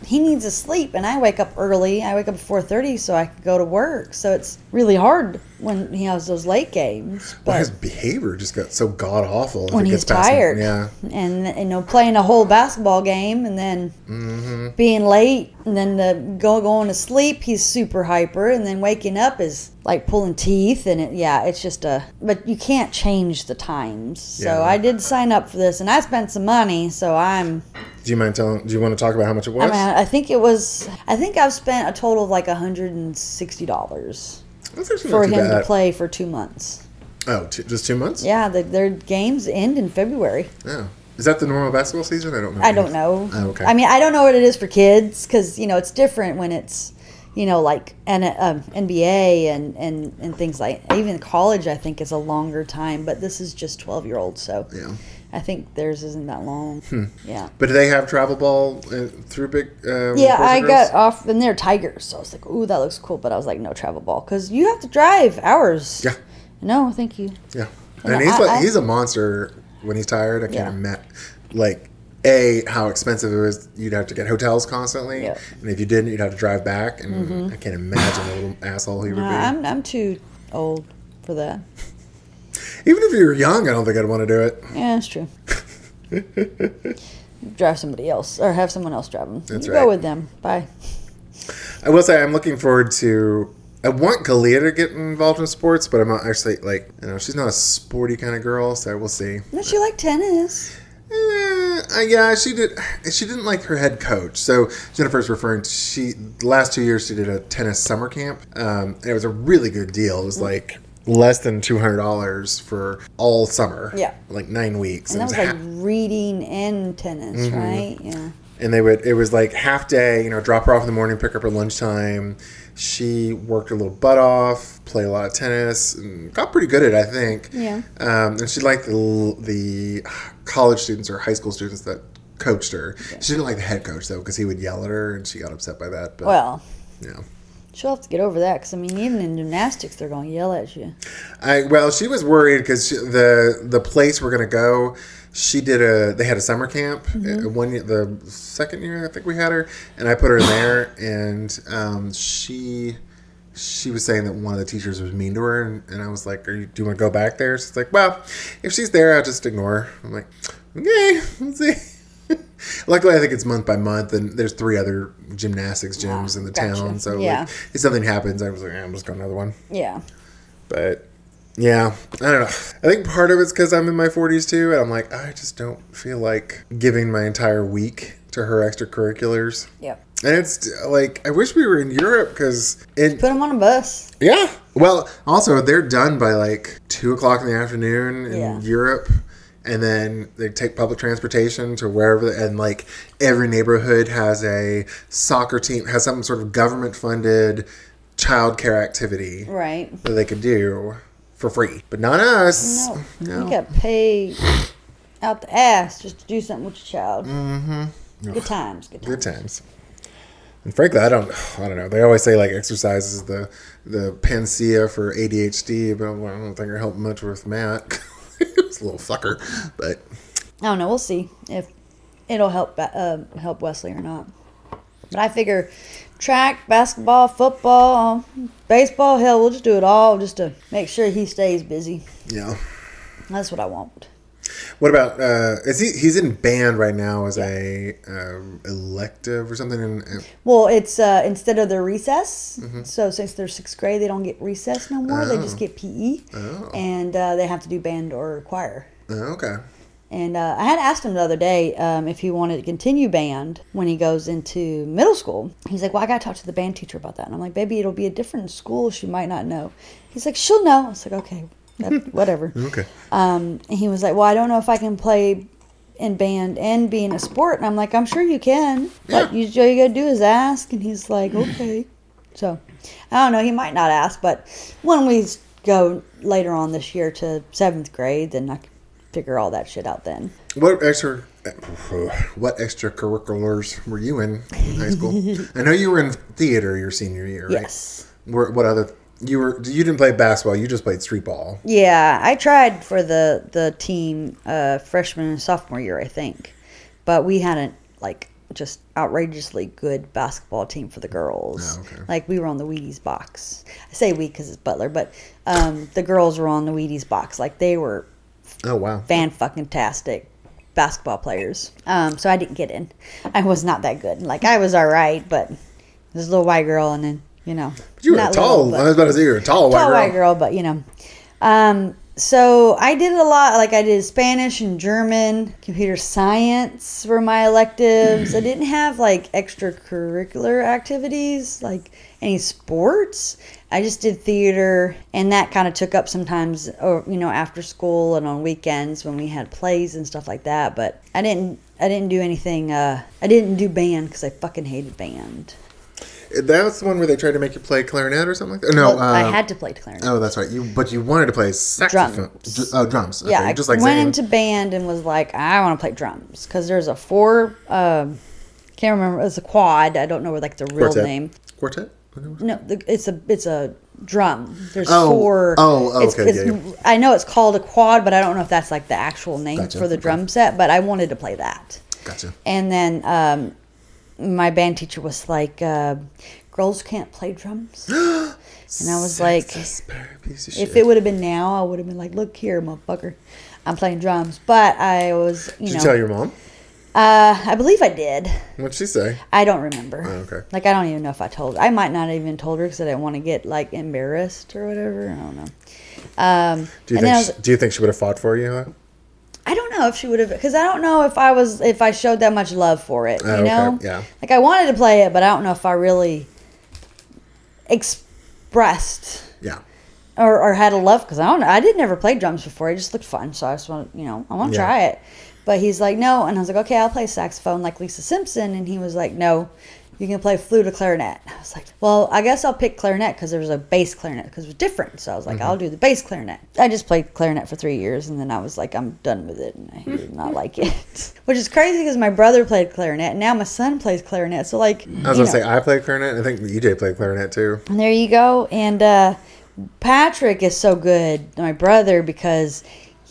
[SPEAKER 2] he needs to sleep, and I wake up early. I wake up at four thirty so I can go to work. So it's really hard when he has those late games.
[SPEAKER 1] Well,
[SPEAKER 2] But
[SPEAKER 1] his behavior just got so god awful.
[SPEAKER 2] when he's
[SPEAKER 1] gets past him.
[SPEAKER 2] tired.
[SPEAKER 1] Yeah.
[SPEAKER 2] And you know, playing a whole basketball game and then
[SPEAKER 1] Mm-hmm.
[SPEAKER 2] being late and then the go going to sleep, he's super hyper and then waking up is like pulling teeth and it yeah, it's just a but you can't change the times. So
[SPEAKER 1] Yeah.
[SPEAKER 2] I did sign up for this and I spent some money, so I'm
[SPEAKER 1] Do you mind telling? Do you want to talk about how much it was?
[SPEAKER 2] I mean I think it was I think I've spent a total of like hundred and sixty dollars for him to play for two months.
[SPEAKER 1] Oh, two, just two months?
[SPEAKER 2] Yeah, the, their games end in February.
[SPEAKER 1] Oh. Is that the normal basketball season? I don't know.
[SPEAKER 2] I don't know.
[SPEAKER 1] Oh, okay.
[SPEAKER 2] I mean, I don't know what it is for kids because you know it's different when it's you know like N- um, NBA and, and and things like even college. I think is a longer time, but this is just twelve year olds, so
[SPEAKER 1] Yeah.
[SPEAKER 2] I think theirs isn't that long.
[SPEAKER 1] Hmm.
[SPEAKER 2] Yeah.
[SPEAKER 1] But do they have travel ball uh, through big? Um,
[SPEAKER 2] Yeah, I got off, and they're tigers, so I was like, "Ooh, that looks cool." But I was like, "No travel ball," because you have to drive hours.
[SPEAKER 1] Yeah.
[SPEAKER 2] No, thank you.
[SPEAKER 1] Yeah.
[SPEAKER 2] And
[SPEAKER 1] And he's
[SPEAKER 2] I-
[SPEAKER 1] like,
[SPEAKER 2] I-
[SPEAKER 1] he's a monster when he's tired. I can't
[SPEAKER 2] Yeah.
[SPEAKER 1] imagine. Like, a how expensive it was. You'd have to get hotels constantly.
[SPEAKER 2] Mm-hmm.
[SPEAKER 1] and if you didn't, you'd have to drive back. And I can't imagine the little asshole he would
[SPEAKER 2] No,
[SPEAKER 1] be.
[SPEAKER 2] I'm I'm too old for that.
[SPEAKER 1] Even if you were young, I don't think I'd want to do it.
[SPEAKER 2] Yeah, that's true. drive somebody else or have someone else drive them.
[SPEAKER 1] That's
[SPEAKER 2] you
[SPEAKER 1] right.
[SPEAKER 2] go with them. Bye.
[SPEAKER 1] I will say I'm looking forward to. I want Kalia to get involved in sports, but I'm not actually like you know she's not a sporty kind of girl, so we'll see.
[SPEAKER 2] Does she like tennis?
[SPEAKER 1] Eh, yeah, she did. She didn't like her head coach. So Jennifer's referring to she. The last two years, she did a tennis summer camp. Um, and it was a really good deal. It was like less than two hundred dollars for all summer.
[SPEAKER 2] Yeah.
[SPEAKER 1] like nine weeks.
[SPEAKER 2] And
[SPEAKER 1] It
[SPEAKER 2] that
[SPEAKER 1] was
[SPEAKER 2] was like
[SPEAKER 1] ha-
[SPEAKER 2] reading and tennis,
[SPEAKER 1] Mm-hmm.
[SPEAKER 2] right? Yeah.
[SPEAKER 1] and they would. It was like half day. You know, drop her off in the morning, pick her up at lunchtime. She worked her little butt off, played a lot of tennis, and got pretty good at it, I think.
[SPEAKER 2] Yeah.
[SPEAKER 1] Um, and she liked the the college students or high school students that coached her. She didn't like the head coach though, because he would yell at her, and she got upset by that. But
[SPEAKER 2] Well,
[SPEAKER 1] yeah.
[SPEAKER 2] She'll have to get over that because I mean, even in gymnastics, they're going to yell at you.
[SPEAKER 1] I well, she was worried because the the place we're gonna go. She did a. They had a summer camp. uh, One the second year I think we had her, and I put her in there, and um, she she was saying that one of the teachers was mean to her, and, and I was like, "Are you? Do you want to go back there?" She's like, "Well, if she's there, I'll just ignore her." I'm like, "Okay, let's see." Luckily, I think it's month by month, and there's three other gymnastics gyms in the
[SPEAKER 2] gotcha.
[SPEAKER 1] town. So
[SPEAKER 2] Yeah.
[SPEAKER 1] like, if something happens, I was like, "I'm just going to another one."
[SPEAKER 2] Yeah.
[SPEAKER 1] But yeah, I don't know. I think part of it's because I'm in my 40s too, and I'm like, I just don't feel like giving my entire week to her extracurriculars.
[SPEAKER 2] Yep.
[SPEAKER 1] And it's like, I wish we were in Europe because it,
[SPEAKER 2] Put them on a bus.
[SPEAKER 1] yeah. Well, also, they're done by like two o'clock in the afternoon in
[SPEAKER 2] Yeah.
[SPEAKER 1] Europe. And then they take public transportation to wherever, and like every neighborhood has a soccer team, has some sort of government funded childcare activity
[SPEAKER 2] Right.
[SPEAKER 1] that they could do for free, but not us.
[SPEAKER 2] No. You got to pay out the ass just to do something with your child. Mm-hmm. Good times. Good times.
[SPEAKER 1] Good times. And frankly, I don't. I don't know. They always say like exercise is the the panacea for ADHD, but I don't think it helped much with Matt. It's a little fucker, but
[SPEAKER 2] I don't know. We'll see if it'll help uh, help Wesley or not. But I figure track, basketball, football, baseball, hell, we'll just do it all just to make sure he stays busy.
[SPEAKER 1] yeah.
[SPEAKER 2] That's what I want.
[SPEAKER 1] What about? uh Is he? He's in band right now as a um, elective or something. In, in-
[SPEAKER 2] Well, it's uh, instead of their recess.
[SPEAKER 1] Mm-hmm.
[SPEAKER 2] So since they're sixth grade, they don't get recess no more. They just get PE,
[SPEAKER 1] Oh.
[SPEAKER 2] and uh, they have to do band or choir.
[SPEAKER 1] oh, okay.
[SPEAKER 2] And uh, I had asked him the other day um, if he wanted to continue band when he goes into middle school. He's like, "Well, I got to talk to the band teacher about that." And I'm like, "Baby, it'll be a different school. She might not know." He's like, "She'll know." I was like, "Okay, that, whatever."
[SPEAKER 1] Okay.
[SPEAKER 2] Um, he was like, "Well, I don't know if I can play in band and be in a sport." And I'm like, "I'm sure you can. But you, all you gotta do is ask." And he's like, "Okay." So I don't know. He might not ask, but when we go later on this year to seventh grade, then I can figure all that shit out then.
[SPEAKER 1] What extra, what extracurriculars were you in in high school? I know you were in theater your senior year, right?
[SPEAKER 2] Yes.
[SPEAKER 1] What other? You were. You didn't play basketball. You just played street ball.
[SPEAKER 2] Yeah, I tried for the the team uh, freshman and sophomore year, I think, but we hadn't like just outrageously good basketball team for the girls.
[SPEAKER 1] Oh, okay.
[SPEAKER 2] Like we were on the Wheaties box. I say we because it's Butler, but um, the girls were on the Wheaties box. Like they were
[SPEAKER 1] Oh wow.
[SPEAKER 2] fan fucking tastic basketball players. Um, so I didn't get in. I was not that good. Like I was all right, but this little white girl, and then you know, But
[SPEAKER 1] You were
[SPEAKER 2] not
[SPEAKER 1] tall.
[SPEAKER 2] little,
[SPEAKER 1] I was about to say you were a tall white
[SPEAKER 2] tall
[SPEAKER 1] girl.
[SPEAKER 2] white girl, but you know. Um, so I did a lot. Like I did Spanish and German, computer science were my electives. I didn't have like extracurricular activities, like any sports. I just did theater, and that kind of took up sometimes, or you know, after school and on weekends when we had plays and stuff like that. But I didn't. I didn't do anything. Uh, I didn't do band because I fucking hated band.
[SPEAKER 1] That's the one where they tried to make you play clarinet or something like that. No,
[SPEAKER 2] Well, I
[SPEAKER 1] um,
[SPEAKER 2] had to play clarinet.
[SPEAKER 1] Oh, that's right. You but you wanted to play saxophone.
[SPEAKER 2] Drums.
[SPEAKER 1] Dr- oh, drums. Okay,
[SPEAKER 2] yeah, I
[SPEAKER 1] just like
[SPEAKER 2] went
[SPEAKER 1] Zane.
[SPEAKER 2] into band and was like, I want to play drums because there's a four. Um, can't remember. It's a quad. I don't know what like the real
[SPEAKER 1] quartet.
[SPEAKER 2] name.
[SPEAKER 1] Quartet.
[SPEAKER 2] No, the, it's a it's a drum. There's
[SPEAKER 1] Oh,
[SPEAKER 2] four.
[SPEAKER 1] oh, oh,
[SPEAKER 2] it's,
[SPEAKER 1] okay,
[SPEAKER 2] it's,
[SPEAKER 1] yeah,
[SPEAKER 2] I know it's called a quad, but I don't know if that's like the actual name
[SPEAKER 1] Gotcha,
[SPEAKER 2] for the drum set. But I wanted to play that.
[SPEAKER 1] Gotcha.
[SPEAKER 2] And then um, my band teacher was like, uh, "Girls can't play drums," and I was like,
[SPEAKER 1] Sexist piece of
[SPEAKER 2] If it would have been now, I would have been like, "Look here, motherfucker, I'm playing drums." But I was, you
[SPEAKER 1] Did
[SPEAKER 2] know,
[SPEAKER 1] you tell your mom?
[SPEAKER 2] uh, I believe I did.
[SPEAKER 1] What'd she say?
[SPEAKER 2] I don't remember.
[SPEAKER 1] Oh, okay.
[SPEAKER 2] Like I don't even know if I told. I might not have even told her because I didn't want to get like embarrassed or whatever. I don't know. Um,
[SPEAKER 1] Do you
[SPEAKER 2] and then I
[SPEAKER 1] think?
[SPEAKER 2] was,
[SPEAKER 1] she, do you think she would have fought for you? huh?
[SPEAKER 2] I don't know if she would have because I don't know if I was if I showed that much love for it. Oh, you
[SPEAKER 1] Oh, okay,
[SPEAKER 2] know,
[SPEAKER 1] yeah.
[SPEAKER 2] Like I wanted to play it, but I don't know if I really expressed
[SPEAKER 1] Yeah.
[SPEAKER 2] or, or had a love because I don't know. I did never play drums before. It just looked fun, so I just want you know I want to
[SPEAKER 1] Yeah.
[SPEAKER 2] try it. But he's like no, and I was like okay, I'll play saxophone like Lisa Simpson, and he was like no, you can play flute or clarinet. I was like well, I guess I'll pick clarinet because there was a bass clarinet because it was different. So I was like
[SPEAKER 1] Mm-hmm.
[SPEAKER 2] I'll do the bass clarinet. I just played clarinet for three years, and then I was like I'm done with it, and I did not like it, which is crazy because my brother played clarinet, and now my son plays clarinet. So like
[SPEAKER 1] I was
[SPEAKER 2] you
[SPEAKER 1] gonna say I played clarinet. I think EJ played clarinet too.
[SPEAKER 2] And there you go. And uh, Patrick is so good, my brother, because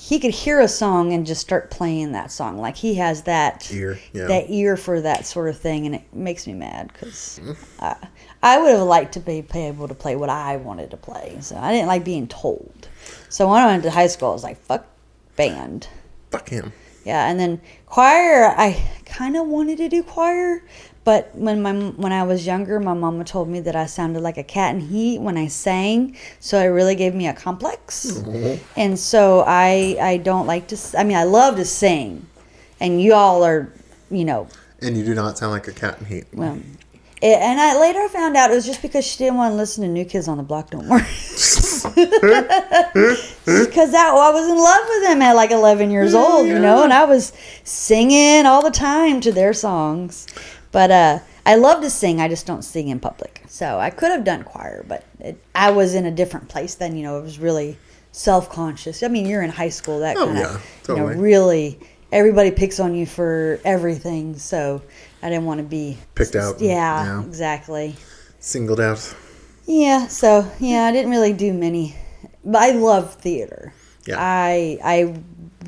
[SPEAKER 2] he could hear a song and just start playing that song. Like he has that
[SPEAKER 1] Ear, yeah.
[SPEAKER 2] that ear for that sort of thing, and it makes me mad because mm-hmm. I, I would have liked to be, be able to play what I wanted to play. So I didn't like being told. So when I went to high school, I was like, "Fuck band."
[SPEAKER 1] Fuck him.
[SPEAKER 2] Yeah, and then choir, I kind of wanted to do choir, but when my when I was younger, my mama told me that I sounded like a cat in heat when I sang, so it really gave me a complex. Mm-hmm. And so I I don't like to. I mean, I love to sing, and you all are, you know,
[SPEAKER 1] And you do not sound like a cat in heat.
[SPEAKER 2] well. It, and I later found out it was just because she didn't want to listen to New Kids on the Block no more. Because that I was in love with them at like 11 years old, you know, and I was singing all the time to their songs. But uh, I love to sing. I just don't sing in public. So I could have done choir, but it, I was in a different place then. You know, it was really self conscious. I mean, you're in high school. That
[SPEAKER 1] Oh,
[SPEAKER 2] kind of,
[SPEAKER 1] yeah,
[SPEAKER 2] you know, really everybody picks on you for everything. So I didn't want to be
[SPEAKER 1] Picked out,
[SPEAKER 2] Yeah,
[SPEAKER 1] yeah.
[SPEAKER 2] exactly.
[SPEAKER 1] Singled out.
[SPEAKER 2] Yeah, so yeah, I didn't really do many, but I love theater.
[SPEAKER 1] Yeah.
[SPEAKER 2] I I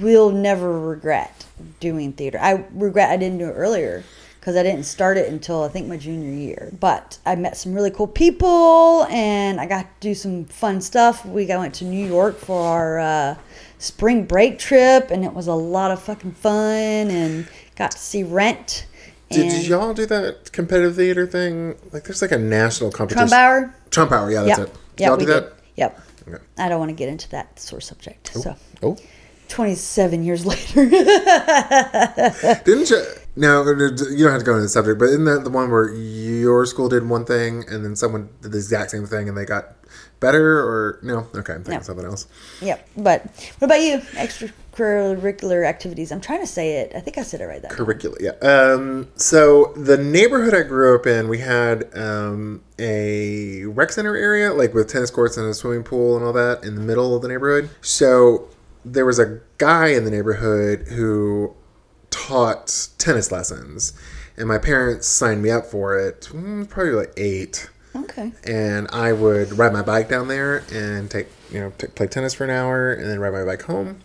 [SPEAKER 2] will never regret doing theater. I regret I didn't do it earlier because I didn't start it until I think my junior year. But I met some really cool people and I got to do some fun stuff. We I went to New York for our uh, spring break trip and it was a lot of fucking fun and got to see Rent.
[SPEAKER 1] Did, did y'all do that competitive theater thing? Like, there's like a national competition.
[SPEAKER 2] Trumbauer?
[SPEAKER 1] Trump Hour, yeah, that's
[SPEAKER 2] Yep.
[SPEAKER 1] it. Did
[SPEAKER 2] Yep,
[SPEAKER 1] y'all do
[SPEAKER 2] did.
[SPEAKER 1] that?
[SPEAKER 2] Yep.
[SPEAKER 1] Okay.
[SPEAKER 2] I don't want to get into that sore subject. So,
[SPEAKER 1] Oh,
[SPEAKER 2] 27 years later.
[SPEAKER 1] didn't you? No, you don't have to go into the subject, but isn't that the one where your school did one thing and then someone did the exact same thing and they got better? Or no? Okay, I'm thinking
[SPEAKER 2] No.
[SPEAKER 1] something else.
[SPEAKER 2] yep. But what about you? Extracurricular activities. I'm trying to say it. I think I said it right that time.
[SPEAKER 1] Curricula, yeah. Um, so the neighborhood I grew up in, we had um, a rec center area, like with tennis courts and a swimming pool and all that, in the middle of the neighborhood. So there was a guy in the neighborhood who taught tennis lessons, and my parents signed me up for it. mm, Probably like eight,
[SPEAKER 2] Okay.
[SPEAKER 1] and I would ride my bike down there and take you know t- play tennis for an hour, and then ride my bike home.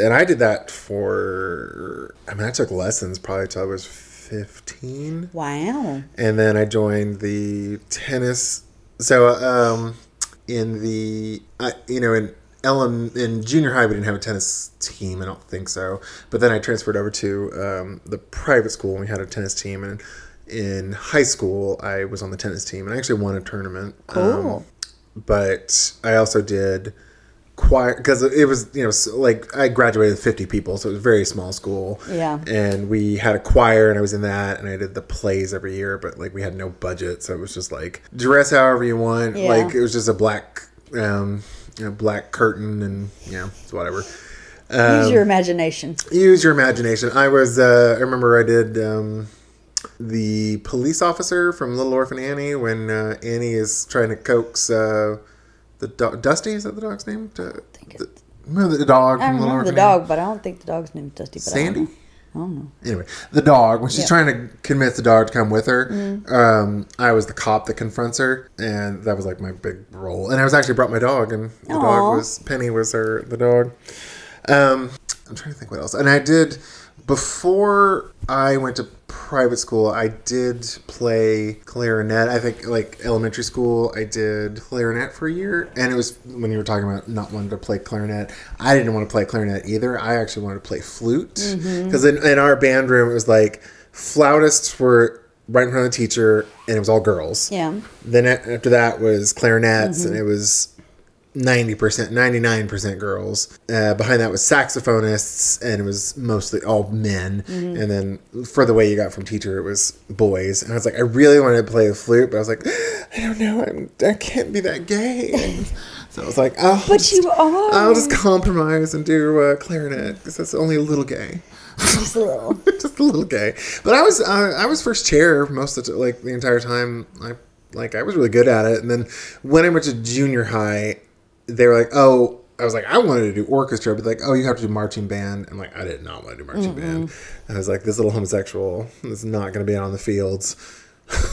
[SPEAKER 1] And I did that for. I mean, I took lessons probably till I was fifteen
[SPEAKER 2] Wow.
[SPEAKER 1] and then I joined the tennis. So, um, in the uh, you know in Ellen in junior high we didn't have a tennis team. I don't think so. But then I transferred over to um, the private school and we had a tennis team. And in high school I was on the tennis team and I actually won a tournament.
[SPEAKER 2] Cool.
[SPEAKER 1] Um, but I also did choir because it was you know like I graduated with 50 people so it was a very small school
[SPEAKER 2] Yeah.
[SPEAKER 1] and we had a choir and I was in that and I did the plays every year but like we had no budget so it was just like dress however you want
[SPEAKER 2] Yeah.
[SPEAKER 1] like it was just a black um you know black curtain and you know it's whatever
[SPEAKER 2] Use your imagination.
[SPEAKER 1] use your imagination I was uh I remember I did um the police officer from Little Orphan Annie when uh, Annie is trying to coax uh the dog Dusty is that the dog's name to,
[SPEAKER 2] think
[SPEAKER 1] the, remember the dog
[SPEAKER 2] I
[SPEAKER 1] Little
[SPEAKER 2] remember the dog, but I don't think the dog's name is Dusty. But
[SPEAKER 1] Sandy?
[SPEAKER 2] Don't know.
[SPEAKER 1] anyway, the dog when she's
[SPEAKER 2] Yeah.
[SPEAKER 1] trying to convince the dog to come with her,
[SPEAKER 2] Mm.
[SPEAKER 1] um, I was the cop that confronts her, and that was like my big role. And I was actually brought my dog, and the
[SPEAKER 2] Aw.
[SPEAKER 1] dog was Penny was her the dog. Um, I'm trying to think what else, and I did before I went to private school. I did play clarinet. I think like elementary school, I did clarinet for a year, and it was when you were talking about not wanting to play clarinet. I didn't want to play clarinet either. I actually wanted to play flute mm-hmm. because in, in our band room it was like flautists were right in front of the teacher, and it was all girls.
[SPEAKER 2] Yeah.
[SPEAKER 1] Then after that was clarinets, mm-hmm. and it was ninety percent, ninety nine percent girls. Uh, behind that was saxophonists, and it was mostly all men. And then further away you got from teacher, it was boys. And I was like, I really wanted to play the flute, but I was like, I don't know, I'm, I can't be that gay. So I was like, oh,
[SPEAKER 2] But you are.
[SPEAKER 1] I'll just compromise and do uh, clarinet because that's only a little gay
[SPEAKER 2] just a little.
[SPEAKER 1] just a little gay. But I was uh, I was first chair most of the, like the entire time. I like I was really good at it. And then when I went to junior high, they were like, "Oh." I was like, I wanted to do orchestra, but like, oh, you have to do marching band, and like, I did not want to do marching band. And I was like, this little homosexual is not going to be out on the fields,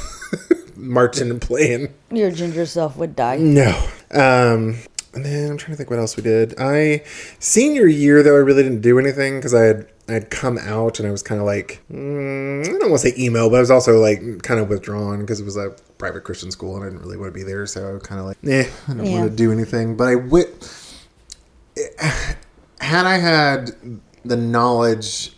[SPEAKER 1] marching and playing.
[SPEAKER 2] Your ginger self would die.
[SPEAKER 1] No. Um, and then I'm trying to think what else we did. I senior year though I really didn't do anything because I had I had come out and I was kind of like mm, I don't want to say emo, but I was also like kind of withdrawn because it was a private Christian school and I didn't really want to be there. So I was kind of like, eh, I don't
[SPEAKER 2] Yeah.
[SPEAKER 1] want to do anything. But I wit had I had the knowledge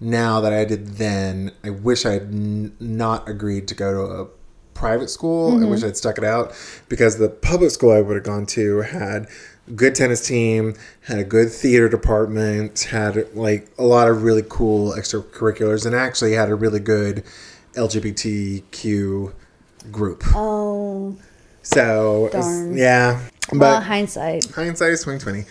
[SPEAKER 1] now that I did then, I wish I had n- not agreed to go to a private school. I wish I'd stuck it out because the public school I would have gone to had good tennis team, had a good theater department, had like a lot of really cool extracurriculars, and actually had a really good LGBTQ group.
[SPEAKER 2] Oh,
[SPEAKER 1] So
[SPEAKER 2] Darn.
[SPEAKER 1] yeah, but
[SPEAKER 2] well, hindsight.
[SPEAKER 1] hindsight is twenty twenty.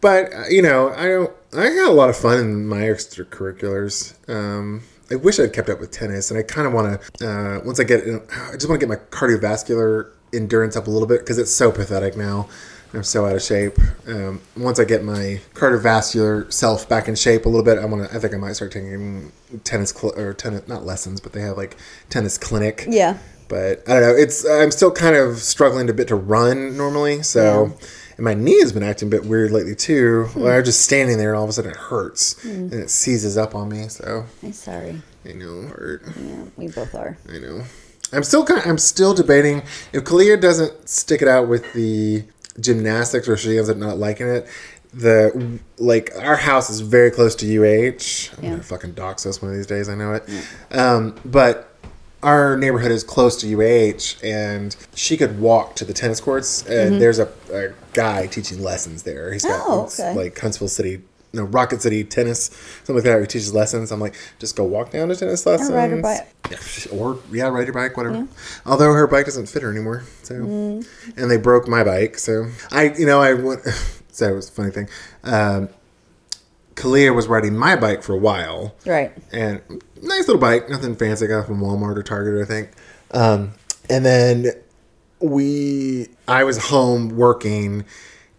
[SPEAKER 1] But uh, you know, I don't. I had a lot of fun in my extracurriculars. Um, I wish I'd kept up with tennis, and I kind of want to. Uh, once I get, I just want to get my cardiovascular endurance up a little bit because it's so pathetic now. I'm so out of shape. Um, once I get my cardiovascular self back in shape a little bit, I want to. I think I might start taking tennis cl- or tennis not lessons, but they have like tennis clinic
[SPEAKER 2] Yeah.
[SPEAKER 1] But I don't know. It's I'm still kind of struggling a bit to run normally, so and my knee has been acting a bit weird lately too. Where I'm just standing there and all of a sudden it hurts and it seizes up on me. So
[SPEAKER 2] I'm sorry.
[SPEAKER 1] I know, hurt.
[SPEAKER 2] Yeah, we both are.
[SPEAKER 1] I know. I'm still kind. Of, I'm still debating if Kalia doesn't stick it out with the gymnastics or she ends up not liking it. The like our house is very close to UH. I'm
[SPEAKER 2] Yeah.
[SPEAKER 1] gonna fucking dox us one of these days. I know it. Yeah. Um, but our neighborhood is close to UH, and she could walk to the tennis courts. And there's a, a guy teaching lessons there. He's got
[SPEAKER 2] Mm-hmm. Oh, okay.
[SPEAKER 1] like Huntsville City. No, Rocket City tennis, something like that. He teaches lessons. I'm like, just go walk down to tennis lessons.
[SPEAKER 2] ride her bike.
[SPEAKER 1] Or yeah, ride your bike, whatever. Although her bike doesn't fit her anymore, so and they broke my bike, so I, you know, I went. So it was a funny thing. Um, Kalia was riding my bike for a while,
[SPEAKER 2] Right.
[SPEAKER 1] and nice little bike, nothing fancy. I got it from Walmart or Target, I think. Um, and then we, I was home working,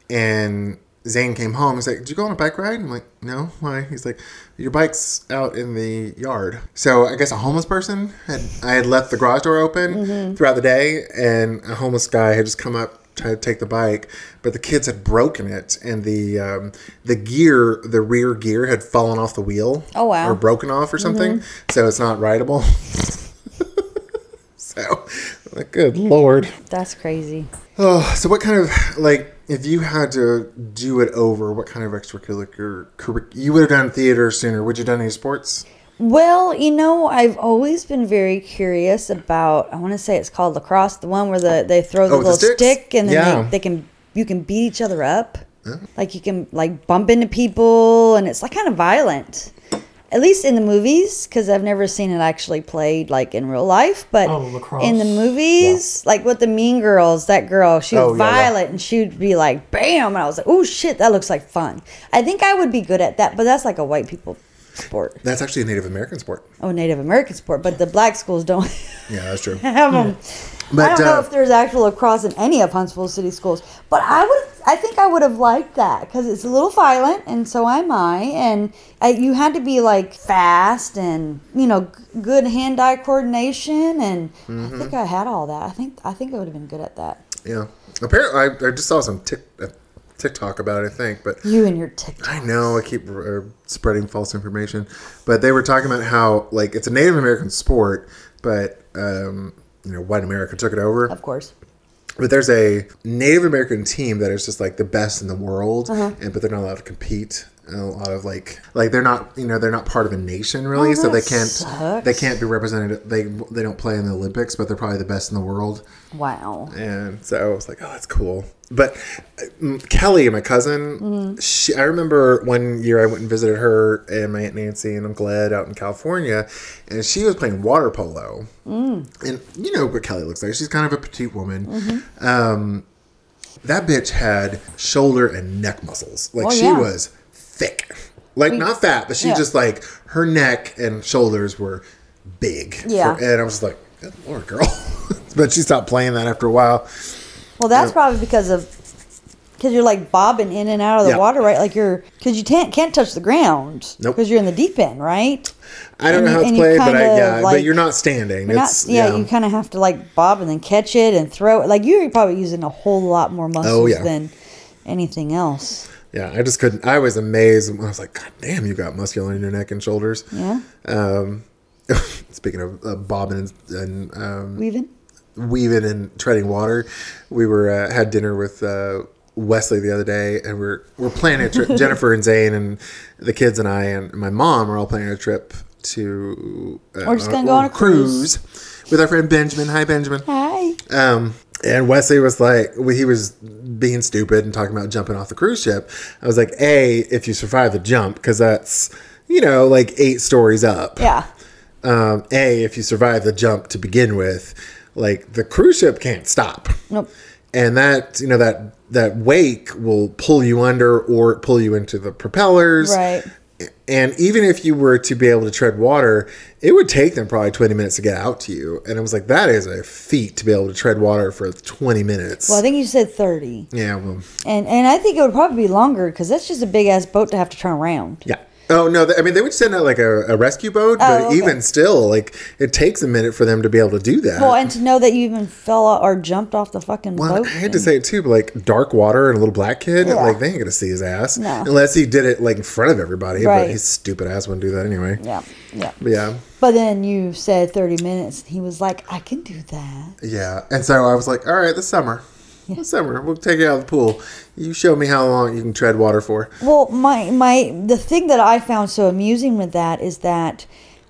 [SPEAKER 1] and Zane came home. He's like, "Did you go on a bike ride?" I'm like, "No, why?" He's like, "Your bike's out in the yard." So I guess a homeless person had I had left the garage door open throughout the day, and a homeless guy had just come up to take the bike, but the kids had broken it, and the um, the gear, the rear gear, had fallen off the wheel.
[SPEAKER 2] Oh, wow.
[SPEAKER 1] Or broken off or something, so it's not rideable. so, good lord.
[SPEAKER 2] That's crazy.
[SPEAKER 1] Oh, so what kind of like if you had to do it over, what kind of extracurricular curric- you would have done theater sooner? Would you have done any sports?
[SPEAKER 2] Well, you know, I've always been very curious about. I want to say it's called lacrosse, the one where the they throw the
[SPEAKER 1] Oh, with the
[SPEAKER 2] little stick and then
[SPEAKER 1] Yeah.
[SPEAKER 2] they, they can you can beat each other up. Like you can like bump into people, and it's like kind of violent. At least in the movies, because I've never seen it actually played like in real life. But
[SPEAKER 3] Oh,
[SPEAKER 2] in the movies, like with the Mean Girls, that girl, she oh, was
[SPEAKER 1] Oh, yeah, yeah.
[SPEAKER 2] violent, and she would be like, "Bam!" And I was like, "Oh shit, that looks like fun." I think I would be good at that, but that's like a white people sport.
[SPEAKER 1] That's actually a Native American sport.
[SPEAKER 2] Oh, Native American sport, but the black schools don't
[SPEAKER 1] Yeah, that's true.
[SPEAKER 2] have them.
[SPEAKER 1] But,
[SPEAKER 2] I don't know
[SPEAKER 1] uh,
[SPEAKER 2] if there's actual lacrosse in any of Huntsville City schools, but I would. I think I would have liked that because it's a little violent, and so am I. And I, you had to be like fast and you know g- good hand-eye coordination, and
[SPEAKER 1] Mm-hmm.
[SPEAKER 2] I think I had all that. I think I think I would have been good at that.
[SPEAKER 1] Yeah. Apparently, I, I just saw some tick, uh, TikTok about it. I think, but
[SPEAKER 2] You and your TikTok.
[SPEAKER 1] I know I keep uh, spreading false information, but they were talking about how like it's a Native American sport, but um, you know, white America took it over.
[SPEAKER 2] Of course.
[SPEAKER 1] But there's a Native American team that is just like the best in the world,
[SPEAKER 2] Uh-huh.
[SPEAKER 1] and but they're not allowed to compete. A lot of like, like they're not, you know, they're not part of a nation really,
[SPEAKER 2] Oh,
[SPEAKER 1] so they can't,
[SPEAKER 2] sucks.
[SPEAKER 1] they can't be represented. They they don't play in the Olympics, but they're probably the best in the world.
[SPEAKER 2] Wow.
[SPEAKER 1] And so I was like, oh, that's cool. But um, Kelly, my cousin,
[SPEAKER 2] Mm-hmm.
[SPEAKER 1] she, I remember one year I went and visited her and my Aunt Nancy and Uncle Ed out in California, and she was playing water polo. Mm. And you know what Kelly looks like. She's kind of a petite woman.
[SPEAKER 2] Mm-hmm.
[SPEAKER 1] Um, that bitch had shoulder and neck muscles. Like
[SPEAKER 2] Oh,
[SPEAKER 1] she
[SPEAKER 2] yeah.
[SPEAKER 1] was thick. Like not fat, but she
[SPEAKER 2] yeah.
[SPEAKER 1] just like her neck and shoulders were big.
[SPEAKER 2] Yeah.
[SPEAKER 1] For- and I was like, good lord, girl. but she stopped playing that after a while.
[SPEAKER 2] Well, that's
[SPEAKER 1] Yeah.
[SPEAKER 2] probably because of because you're like bobbing in and out of the
[SPEAKER 1] Yeah.
[SPEAKER 2] water, right? Like you're because you can't can't touch the ground
[SPEAKER 1] Nope.
[SPEAKER 2] because you're in the deep end, right?
[SPEAKER 1] I don't
[SPEAKER 2] And
[SPEAKER 1] know
[SPEAKER 2] you-
[SPEAKER 1] how it's
[SPEAKER 2] you
[SPEAKER 1] played, but I, yeah, but
[SPEAKER 2] like-
[SPEAKER 1] you're not standing.
[SPEAKER 2] You're not,
[SPEAKER 1] it's
[SPEAKER 2] yeah, you kind of have to like bob and then catch it and throw it. Like you're probably using a whole lot more oh, muscles
[SPEAKER 1] Oh, yeah.
[SPEAKER 2] than anything else.
[SPEAKER 1] Yeah. I just couldn't. I was amazed. I was like, God damn, you got muscular in your neck and shoulders.
[SPEAKER 2] Yeah,
[SPEAKER 1] Um, speaking of uh, bobbing and, and um,
[SPEAKER 2] weaving.
[SPEAKER 1] weaving and treading water, we were uh, had dinner with uh, Wesley the other day, and we're we're planning a trip. Jennifer and Zane and the kids and I and my mom are all planning a trip to. Uh,
[SPEAKER 2] We're just gonna go on a cruise.
[SPEAKER 1] with our friend Benjamin. Hi, Benjamin.
[SPEAKER 2] Hi.
[SPEAKER 1] Um, and Wesley was like, well, he was being stupid and talking about jumping off the cruise ship. I was like, A, if you survive the jump, because that's, you know, like eight stories up.
[SPEAKER 2] Yeah.
[SPEAKER 1] Um, A, if you survive the jump to begin with, like the cruise ship can't stop.
[SPEAKER 2] Nope.
[SPEAKER 1] And that, you know, that, that wake will pull you under or pull you into the propellers.
[SPEAKER 2] Right.
[SPEAKER 1] And even if you were to be able to tread water, it would take them probably 20 minutes to get out to you. And it was like, that is a feat to be able to tread water for 20 minutes.
[SPEAKER 2] Well, I think you said thirty,
[SPEAKER 1] yeah, well,
[SPEAKER 2] and and I think it would probably be longer because that's just a big ass boat to have to turn around.
[SPEAKER 1] yeah. Oh, no, I mean, they would send out like a, a rescue boat, but
[SPEAKER 2] Oh, okay.
[SPEAKER 1] even still, like, it takes a minute for them to be able to do that.
[SPEAKER 2] Well, and to know that you even fell or jumped off the fucking
[SPEAKER 1] Well,
[SPEAKER 2] boat.
[SPEAKER 1] I had to say it too, but like dark water and a little black kid,
[SPEAKER 2] Yeah.
[SPEAKER 1] like they ain't gonna see his ass
[SPEAKER 2] No.
[SPEAKER 1] unless he did it like in front of everybody.
[SPEAKER 2] Right.
[SPEAKER 1] But his stupid ass wouldn't do that anyway.
[SPEAKER 2] Yeah, yeah.
[SPEAKER 1] But yeah,
[SPEAKER 2] But then you said 30 minutes. He was like, I can do that.
[SPEAKER 1] yeah. And so I was like, all right, this summer, this summer, we'll take you out of the pool. You show me how long you can tread water for.
[SPEAKER 2] Well, my, my, the thing that I found so amusing with that is that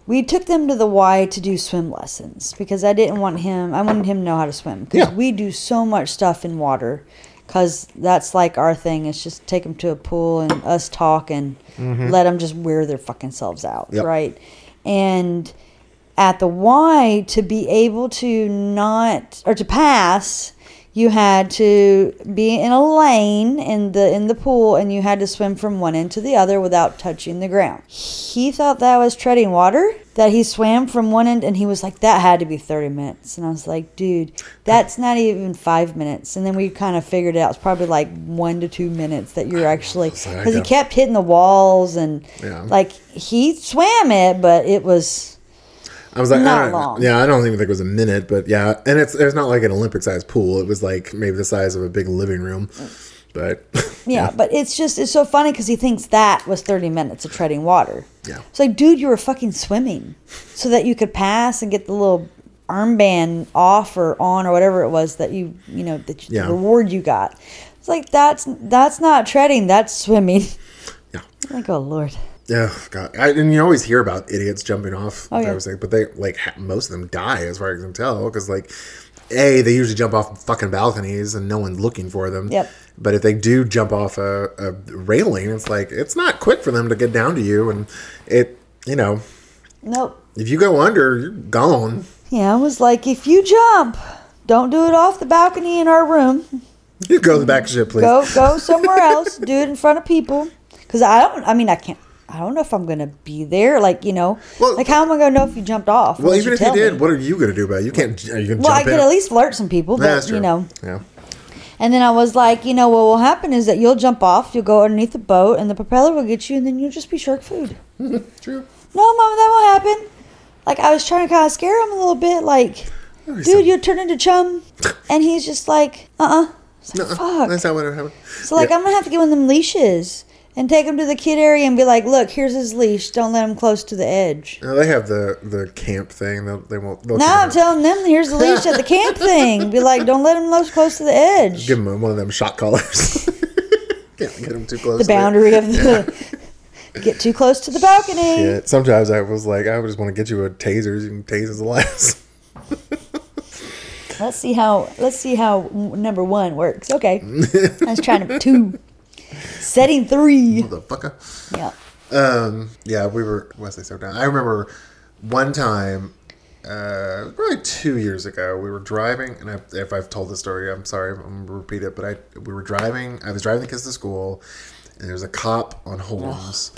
[SPEAKER 2] we took them to the Y to do swim lessons because I didn't want him, I wanted him to know how to swim. Because
[SPEAKER 1] Yeah.
[SPEAKER 2] we do so much stuff in water because that's like our thing. It's just take them to a pool and us talk and mm-hmm. let them just wear their fucking selves out.
[SPEAKER 1] Yep.
[SPEAKER 2] Right. And at the Y to be able to not or to pass, you had to be in a lane in the in the pool and you had to swim from one end to the other without touching the ground. He thought that was treading water, that he swam from one end and he was like that had to be 30 minutes. And I was like, dude, that's not even 5 minutes. And then we kind of figured it out. It's probably like 1 to 2 minutes that you're actually cuz he kept hitting the walls and
[SPEAKER 1] Yeah.
[SPEAKER 2] like he swam it, but it was
[SPEAKER 1] I was like,
[SPEAKER 2] Not
[SPEAKER 1] I don't,
[SPEAKER 2] long.
[SPEAKER 1] yeah, I don't even think it was a minute, but yeah, and it's it's not like an Olympic sized pool. It was like maybe the size of a big living room, but
[SPEAKER 2] Yeah, but it's just it's so funny because he thinks that was thirty minutes of treading water.
[SPEAKER 1] Yeah.
[SPEAKER 2] it's like, dude, you were fucking swimming so that you could pass and get the little armband off or on or whatever it was that you you know that you,
[SPEAKER 1] Yeah.
[SPEAKER 2] the reward you got. It's like that's that's not treading, that's swimming.
[SPEAKER 1] yeah,
[SPEAKER 2] like, oh lord.
[SPEAKER 1] Yeah, God, I, and you always hear about idiots jumping off.
[SPEAKER 2] Oh, yeah.
[SPEAKER 1] but they like ha- most of them die, as far as I can tell, because like. A, they usually jump off fucking balconies and no one's looking for them.
[SPEAKER 2] Yep.
[SPEAKER 1] But if they do jump off a, a railing, it's like it's not quick for them to get down to you, and it, you know,
[SPEAKER 2] Nope.
[SPEAKER 1] if you go under, you're gone.
[SPEAKER 2] Yeah, I was like, if you jump, don't do it off the balcony in our room.
[SPEAKER 1] You go to the back ship, please.
[SPEAKER 2] Go go somewhere else. do it in front of people. Because I don't. I mean, I can't. I don't know if I'm gonna be there. Like you know,
[SPEAKER 1] Well-
[SPEAKER 2] like how am I gonna know if you jumped off?
[SPEAKER 1] Well, even if you did,
[SPEAKER 2] me?
[SPEAKER 1] what are you to do about it? You can't. Are you to
[SPEAKER 2] well, I could at least flirt some people, but
[SPEAKER 1] that's true.
[SPEAKER 2] you know.
[SPEAKER 1] Yeah.
[SPEAKER 2] And then I was like, you know, what will happen is that you'll jump off, you'll go underneath the boat, and the propeller will get you, and then you'll just be shark food.
[SPEAKER 1] True.
[SPEAKER 2] No, mama, that won't happen. Like I was trying to kind of scare him a little bit, like, dude, you'll turn into chum, and he's just like, uh, uh
[SPEAKER 1] No,
[SPEAKER 2] fuck.
[SPEAKER 1] that's not what happened.
[SPEAKER 2] So like
[SPEAKER 1] Yeah.
[SPEAKER 2] I'm gonna have to get one of them leashes and take him to the kid area and be like, look, here's his leash. Don't let him close to the edge.
[SPEAKER 1] No, they have the the camp thing. They'll, they won't.
[SPEAKER 2] Now I'm
[SPEAKER 1] them,
[SPEAKER 2] telling them here's the leash at the camp thing. Be like, don't let him close close to the edge.
[SPEAKER 1] give him one of them shot collars. Can't get him too close.
[SPEAKER 2] The
[SPEAKER 1] to it.
[SPEAKER 2] boundary of the get too close to the balcony.
[SPEAKER 1] Yeah. Sometimes I was like, I just want to get you a taser. You can tase his last.
[SPEAKER 2] Let's see how let's see how number one works. Okay, I was trying number two. Setting three.
[SPEAKER 1] Motherfucker.
[SPEAKER 2] Yeah.
[SPEAKER 1] Um, yeah, we were Wesley so down. I remember one time, uh, probably two years ago, we were driving, and I, if I've told the story, I'm sorry, I'm gonna repeat it. But I, we were driving. I was driving the kids to school, and there was a cop on Holmes.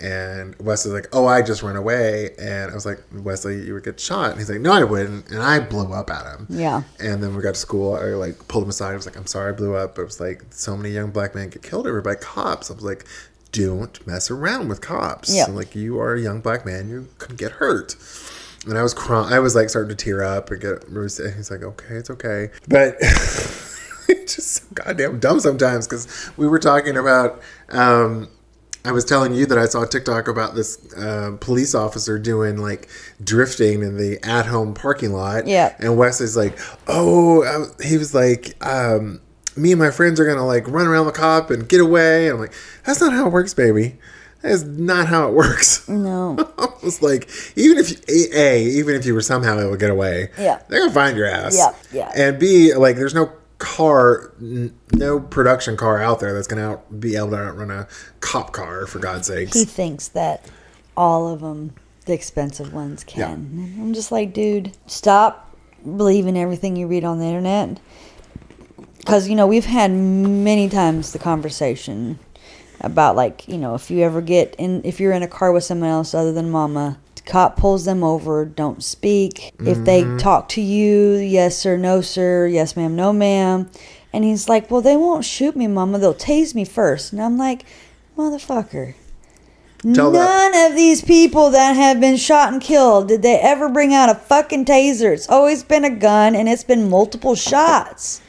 [SPEAKER 1] And Wesley's like, "Oh, I just ran away," and I was like, "Wesley, you would get shot." And he's like, "No, I wouldn't," and I blew up at him.
[SPEAKER 2] Yeah.
[SPEAKER 1] And then we got to school. I like pulled him aside. I was like, "I'm sorry, I blew up." But it was like so many young black men get killed every by cops. I was like, "Don't mess around with cops."
[SPEAKER 2] Yeah.
[SPEAKER 1] Like you are a young black man, you could get hurt. And I was crying. I was like starting to tear up and get. He's like, "Okay, it's okay," but. it's just so goddamn dumb sometimes because we were talking about um, I was telling you that I saw a TikTok about this uh, police officer doing like drifting in the at-home parking lot.
[SPEAKER 2] Yeah.
[SPEAKER 1] And Wesley's like, "Oh," he was like, um, "Me and my friends are gonna like run around the cop and get away." And I'm like, "That's not how it works, baby. That is not how it works."
[SPEAKER 2] No.
[SPEAKER 1] it's like, even if you, a even if you were somehow able to get away,
[SPEAKER 2] Yeah.
[SPEAKER 1] they're gonna find your ass.
[SPEAKER 2] Yeah, yeah.
[SPEAKER 1] And b like, there's no car, n- no production car out there that's gonna out, be able to outrun a cop car for God's sakes.
[SPEAKER 2] He thinks that all of them, the expensive ones, can. And I'm just like, dude, stop believing everything you read on the internet. Because, you know, we've had many times the conversation about, like, you know, if you ever get in, if you're in a car with someone else other than mama, cop pulls them over, don't speak. If they mm-hmm. talk to you, yes sir, no sir, yes ma'am, no ma'am. And he's like, well, they won't shoot me, mama. They'll tase me first. And I'm like, motherfucker.
[SPEAKER 1] Tell that-
[SPEAKER 2] None of these people that have been shot and killed did they ever bring out a fucking taser. It's always been a gun and it's been multiple shots.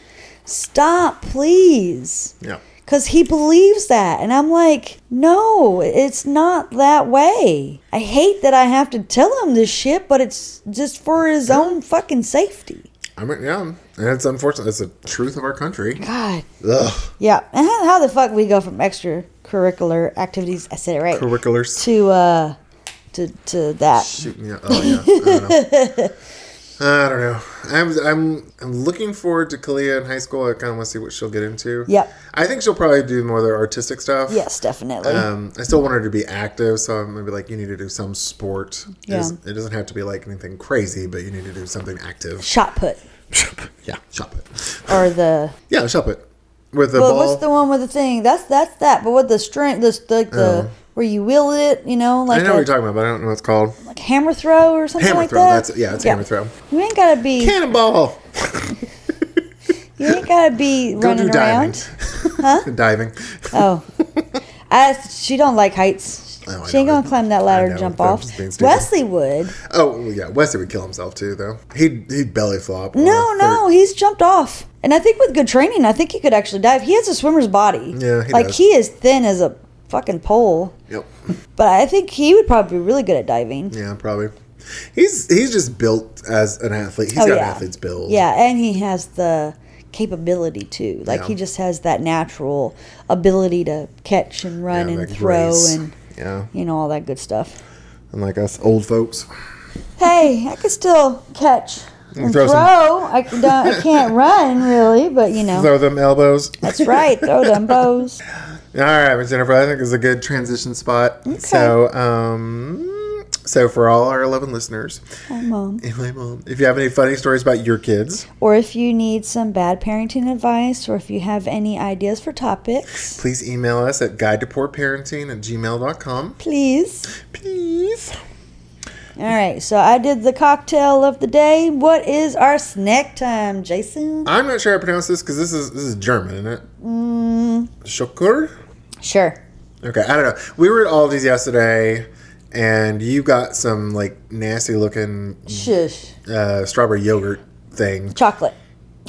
[SPEAKER 2] Stop, please.
[SPEAKER 1] Yeah.
[SPEAKER 2] Because he believes that. And I'm like, no, it's not that way. I hate that I have to tell him this shit, but it's just for his own fucking safety.
[SPEAKER 1] I mean, yeah, and it's unfortunate. It's the truth of our country.
[SPEAKER 2] God.
[SPEAKER 1] Ugh.
[SPEAKER 2] Yeah. And how, how the fuck we go from extracurricular activities, I said it right,
[SPEAKER 1] Curriculars.
[SPEAKER 2] to, uh, to, to that.
[SPEAKER 1] Shoot me. Oh yeah. I don't know. I don't know. I'm I'm I'm looking forward to Kalia in high school. I kind of want to see what she'll get into.
[SPEAKER 2] Yep.
[SPEAKER 1] I think she'll probably do more of the artistic stuff.
[SPEAKER 2] Yes, definitely.
[SPEAKER 1] Um, I still want her to be active, so I'm gonna be like you need to do some sport. It
[SPEAKER 2] Yeah.
[SPEAKER 1] doesn't- It doesn't have to be like anything crazy, but you need to do something active.
[SPEAKER 2] Shot put.
[SPEAKER 1] yeah, shot put.
[SPEAKER 2] or the
[SPEAKER 1] Yeah, shot put with the
[SPEAKER 2] well,
[SPEAKER 1] ball.
[SPEAKER 2] what's the one with the thing? That's that's that. But with the string, the like the where you wheel it, you know,
[SPEAKER 1] like I know what you're talking about, but I don't know what it's called.
[SPEAKER 2] like hammer throw or something
[SPEAKER 1] Hammer
[SPEAKER 2] like
[SPEAKER 1] throw.
[SPEAKER 2] that.
[SPEAKER 1] That's yeah, it's hammer throw.
[SPEAKER 2] You ain't gotta be.
[SPEAKER 1] Cannonball.
[SPEAKER 2] You ain't gotta be
[SPEAKER 1] Go
[SPEAKER 2] running around. Huh?
[SPEAKER 1] diving.
[SPEAKER 2] Oh, I, she don't like heights.
[SPEAKER 1] Oh,
[SPEAKER 2] she ain't gonna climb that ladder and jump off.
[SPEAKER 1] just being stupid.
[SPEAKER 2] Wesley would.
[SPEAKER 1] Oh yeah, Wesley would kill himself too, though. He'd he'd belly flop.
[SPEAKER 2] No, no, he's jumped off. And I think with good training, I think he could actually dive. He has a swimmer's body.
[SPEAKER 1] Yeah, he
[SPEAKER 2] like
[SPEAKER 1] does.
[SPEAKER 2] he is thin as a fucking pole.
[SPEAKER 1] Yep.
[SPEAKER 2] But I think he would probably be really good at diving.
[SPEAKER 1] Yeah, probably. He's he's just built as an athlete. He's
[SPEAKER 2] Oh,
[SPEAKER 1] got
[SPEAKER 2] yeah.
[SPEAKER 1] an athlete's build.
[SPEAKER 2] Yeah, and he has the capability too. Like
[SPEAKER 1] Yeah.
[SPEAKER 2] he just has that natural ability to catch and run
[SPEAKER 1] Yeah,
[SPEAKER 2] and throw
[SPEAKER 1] grace.
[SPEAKER 2] and
[SPEAKER 1] Yeah,
[SPEAKER 2] you know all that good stuff.
[SPEAKER 1] unlike us old folks.
[SPEAKER 2] Hey, I can still catch and
[SPEAKER 1] throw
[SPEAKER 2] throw. I, I can't run really, but you know
[SPEAKER 1] Throw them elbows.
[SPEAKER 2] that's right. Throw them bows.
[SPEAKER 1] All right, Miss Jennifer. I think is a good transition spot. Okay. So, um, so for all our eleven listeners,
[SPEAKER 2] Hi, mom.
[SPEAKER 1] anyway, mom, if you have any funny stories about your kids,
[SPEAKER 2] Or if you need some bad parenting advice, or if you have any ideas for topics,
[SPEAKER 1] please email us at guide to poor parenting at gmail.com.
[SPEAKER 2] please.
[SPEAKER 1] Please.
[SPEAKER 2] All right, so I did the cocktail of the day. What is our snack time, Jason?
[SPEAKER 1] I'm not sure I pronounce this because this is this is German, isn't it? Mm.
[SPEAKER 2] Sure.
[SPEAKER 1] Okay, I don't know. We were at Aldi's yesterday, and you got some like nasty looking
[SPEAKER 2] Shush.
[SPEAKER 1] uh, strawberry yogurt thing.
[SPEAKER 2] Chocolate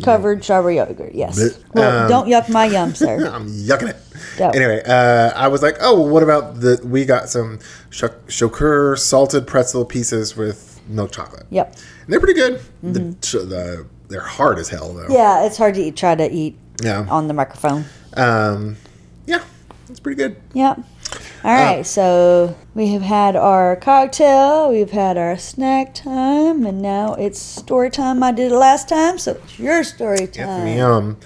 [SPEAKER 2] covered strawberry yogurt. Yes.
[SPEAKER 1] Blech.
[SPEAKER 2] Well,
[SPEAKER 1] Um,
[SPEAKER 2] don't yuck my yum, sir.
[SPEAKER 1] I'm yucking it.
[SPEAKER 2] Don't.
[SPEAKER 1] Anyway, uh, I was like, oh, well, what about the? We got some Choceur salted pretzel pieces with milk chocolate.
[SPEAKER 2] Yep.
[SPEAKER 1] And they're pretty good. The, the they're hard as hell though.
[SPEAKER 2] Mm-hmm. Yeah, it's hard to eat, try to eat
[SPEAKER 1] Yeah.
[SPEAKER 2] on the microphone.
[SPEAKER 1] Um, yeah, it's pretty good.
[SPEAKER 2] Yep. All right, so we have had our cocktail, we've had our snack time, and now it's story time. I did it last time, so it's your story time.
[SPEAKER 1] Yum.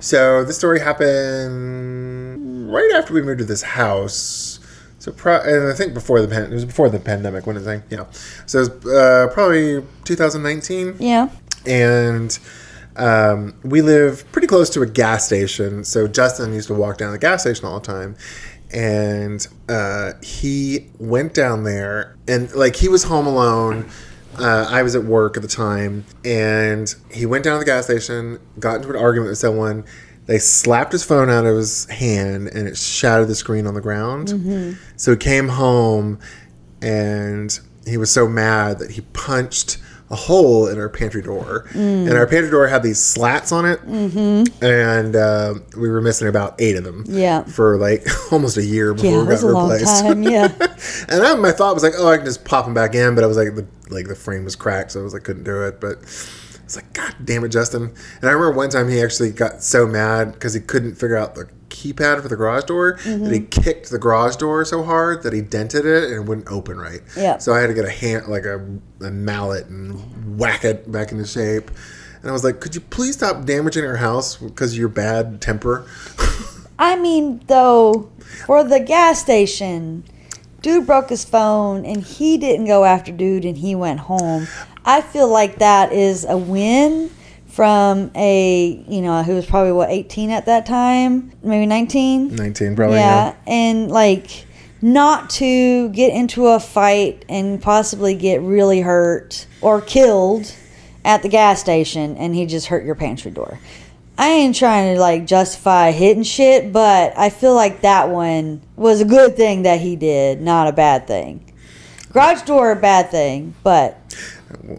[SPEAKER 1] So this story happened right after we moved to this house. So pro- and I think before the pan- it was before the pandemic. When I think yeah. So it was uh, probably 2019.
[SPEAKER 2] Yeah.
[SPEAKER 1] and um, we live pretty close to a gas station. So Justin used to walk down the gas station all the time, and uh, he went down there and like he was home alone. Uh, I was at work at the time, and he went down to the gas station, got into an argument with someone. They slapped his phone out of his hand, and it shattered the screen on the ground. So he came home, and he was so mad that he punched a hole in our pantry door,
[SPEAKER 2] Mm.
[SPEAKER 1] and our pantry door had these slats on it, mm-hmm. and uh, we were missing about eight of them.
[SPEAKER 2] Yeah.
[SPEAKER 1] for like almost a year before
[SPEAKER 2] Yeah,
[SPEAKER 1] we
[SPEAKER 2] it was
[SPEAKER 1] got replaced.
[SPEAKER 2] time. Yeah.
[SPEAKER 1] and I, my thought was like, oh, I can just pop them back in, but I was like, the like the frame was cracked, so I was like, couldn't do it, but. It's like, God damn it, Justin. And I remember one time he actually got so mad because he couldn't figure out the keypad for the garage door that he
[SPEAKER 2] Mm-hmm.
[SPEAKER 1] kicked the garage door so hard that he dented it and it wouldn't open right.
[SPEAKER 2] Yeah.
[SPEAKER 1] So I had to get a hand, like a, a mallet and whack it back into shape. And I was like, could you please stop damaging our house because of your bad temper?
[SPEAKER 2] I mean, though, for the gas station, dude broke his phone and he didn't go after dude and he went home. I feel like that is a win from a, you know, who was probably what, 18 at that time? Maybe 19?
[SPEAKER 1] 19, probably.
[SPEAKER 2] yeah, and like not to get into a fight and possibly get really hurt or killed at the gas station and he just hurt your pantry door. I ain't trying to like justify hitting shit, but I feel like that one was a good thing that he did, not a bad thing. Garage door, a bad thing, but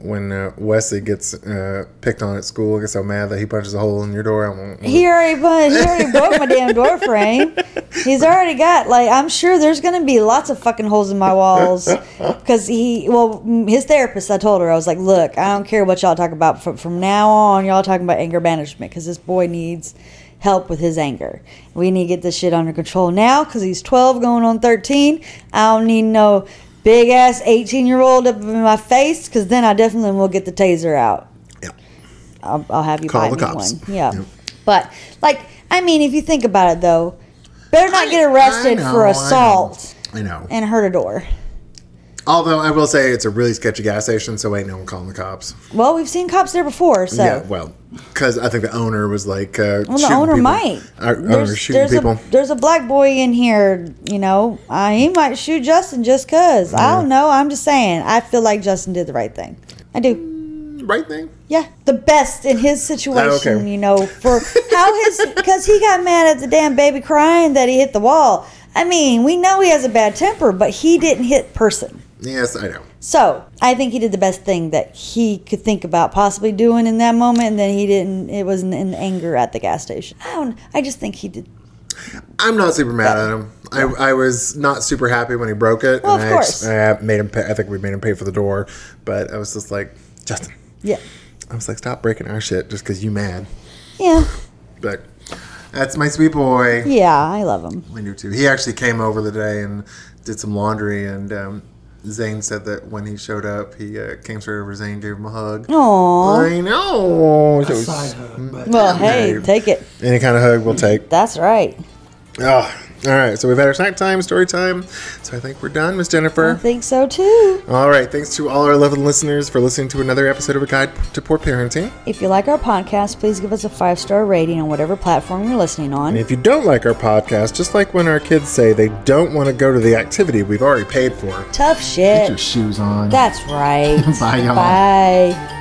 [SPEAKER 1] when uh, Wesley gets uh, picked on at school, gets so mad that he punches a hole in your door. I won't,
[SPEAKER 2] he already punched, he already broke my damn door frame. He's already got like I'm sure there's gonna be lots of fucking holes in my walls because he well his therapist I told her I was like look I don't care what y'all talk about from from now on y'all talking about anger management because this boy needs help with his anger. We need to get this shit under control now because he's 12 going on 13. I don't need no big ass 18 year old up in my face because then I definitely will get the taser out.
[SPEAKER 1] Yeah.
[SPEAKER 2] I'll, I'll have you
[SPEAKER 1] Call
[SPEAKER 2] buy
[SPEAKER 1] the
[SPEAKER 2] me
[SPEAKER 1] cops.
[SPEAKER 2] one. Yeah.
[SPEAKER 1] Yep.
[SPEAKER 2] But like, I mean, if you think about it though, better not
[SPEAKER 1] I-
[SPEAKER 2] get arrested
[SPEAKER 1] know,
[SPEAKER 2] for
[SPEAKER 1] I know.
[SPEAKER 2] assault
[SPEAKER 1] I know.
[SPEAKER 2] and hurt a door.
[SPEAKER 1] Although I will say it's a really sketchy gas station, so ain't no one calling the cops.
[SPEAKER 2] Well, we've seen cops there before, so.
[SPEAKER 1] Yeah, well, because I think the owner was like, uh,
[SPEAKER 2] Well, the owner
[SPEAKER 1] people.
[SPEAKER 2] might.
[SPEAKER 1] Our owner's shooting
[SPEAKER 2] there's
[SPEAKER 1] people.
[SPEAKER 2] A, there's a black boy in here, you know. Uh, he might shoot Justin just because. I don't know. I'm just saying. I feel like Justin did the right thing. I do.
[SPEAKER 1] right thing.
[SPEAKER 2] Yeah, the best in his situation,
[SPEAKER 1] Oh, okay.
[SPEAKER 2] you know, for how his because he got mad at the damn baby crying that he hit the wall. I mean, we know he has a bad temper, but he didn't hit person.
[SPEAKER 1] Yes, I know.
[SPEAKER 2] So I think he did the best thing that he could think about possibly doing in that moment, and then he didn't. It wasn't in anger at the gas station. I don't. I just think he did.
[SPEAKER 1] I'm not super mad at him. I, I was not super happy when he broke it.
[SPEAKER 2] Well,
[SPEAKER 1] and
[SPEAKER 2] of
[SPEAKER 1] I
[SPEAKER 2] course.
[SPEAKER 1] I made him. Pay, I think we made him pay for the door, but I was just like, Justin.
[SPEAKER 2] Yeah,
[SPEAKER 1] I was like, stop breaking our shit just because you mad.
[SPEAKER 2] yeah,
[SPEAKER 1] But that's my sweet boy.
[SPEAKER 2] yeah. I love him.
[SPEAKER 1] I do too. He actually came over the day and did some laundry, and um, Zane said that when he showed up, he uh, came straight over. Zane gave him a hug.
[SPEAKER 2] Aww.
[SPEAKER 1] I know. So-
[SPEAKER 3] Side hug, but
[SPEAKER 2] Well, hey,
[SPEAKER 1] Right.
[SPEAKER 2] take it.
[SPEAKER 1] any kind of hug we'll take.
[SPEAKER 2] That's right.
[SPEAKER 1] Oh, all right. So we've had our snack time, story time. So I think we're done, Miss Jennifer.
[SPEAKER 2] I think so too.
[SPEAKER 1] All right. Thanks to all our lovely listeners for listening to another episode of A Guide to Poor Parenting.
[SPEAKER 2] If you like our podcast, please give us a five star rating on whatever platform you're listening on.
[SPEAKER 1] And if you don't like our podcast, just like when our kids say they don't want to go to the activity we've already paid for,
[SPEAKER 2] Tough
[SPEAKER 1] get
[SPEAKER 2] shit.
[SPEAKER 1] your shoes on.
[SPEAKER 2] That's right.
[SPEAKER 1] Bye, y'all.
[SPEAKER 2] Bye.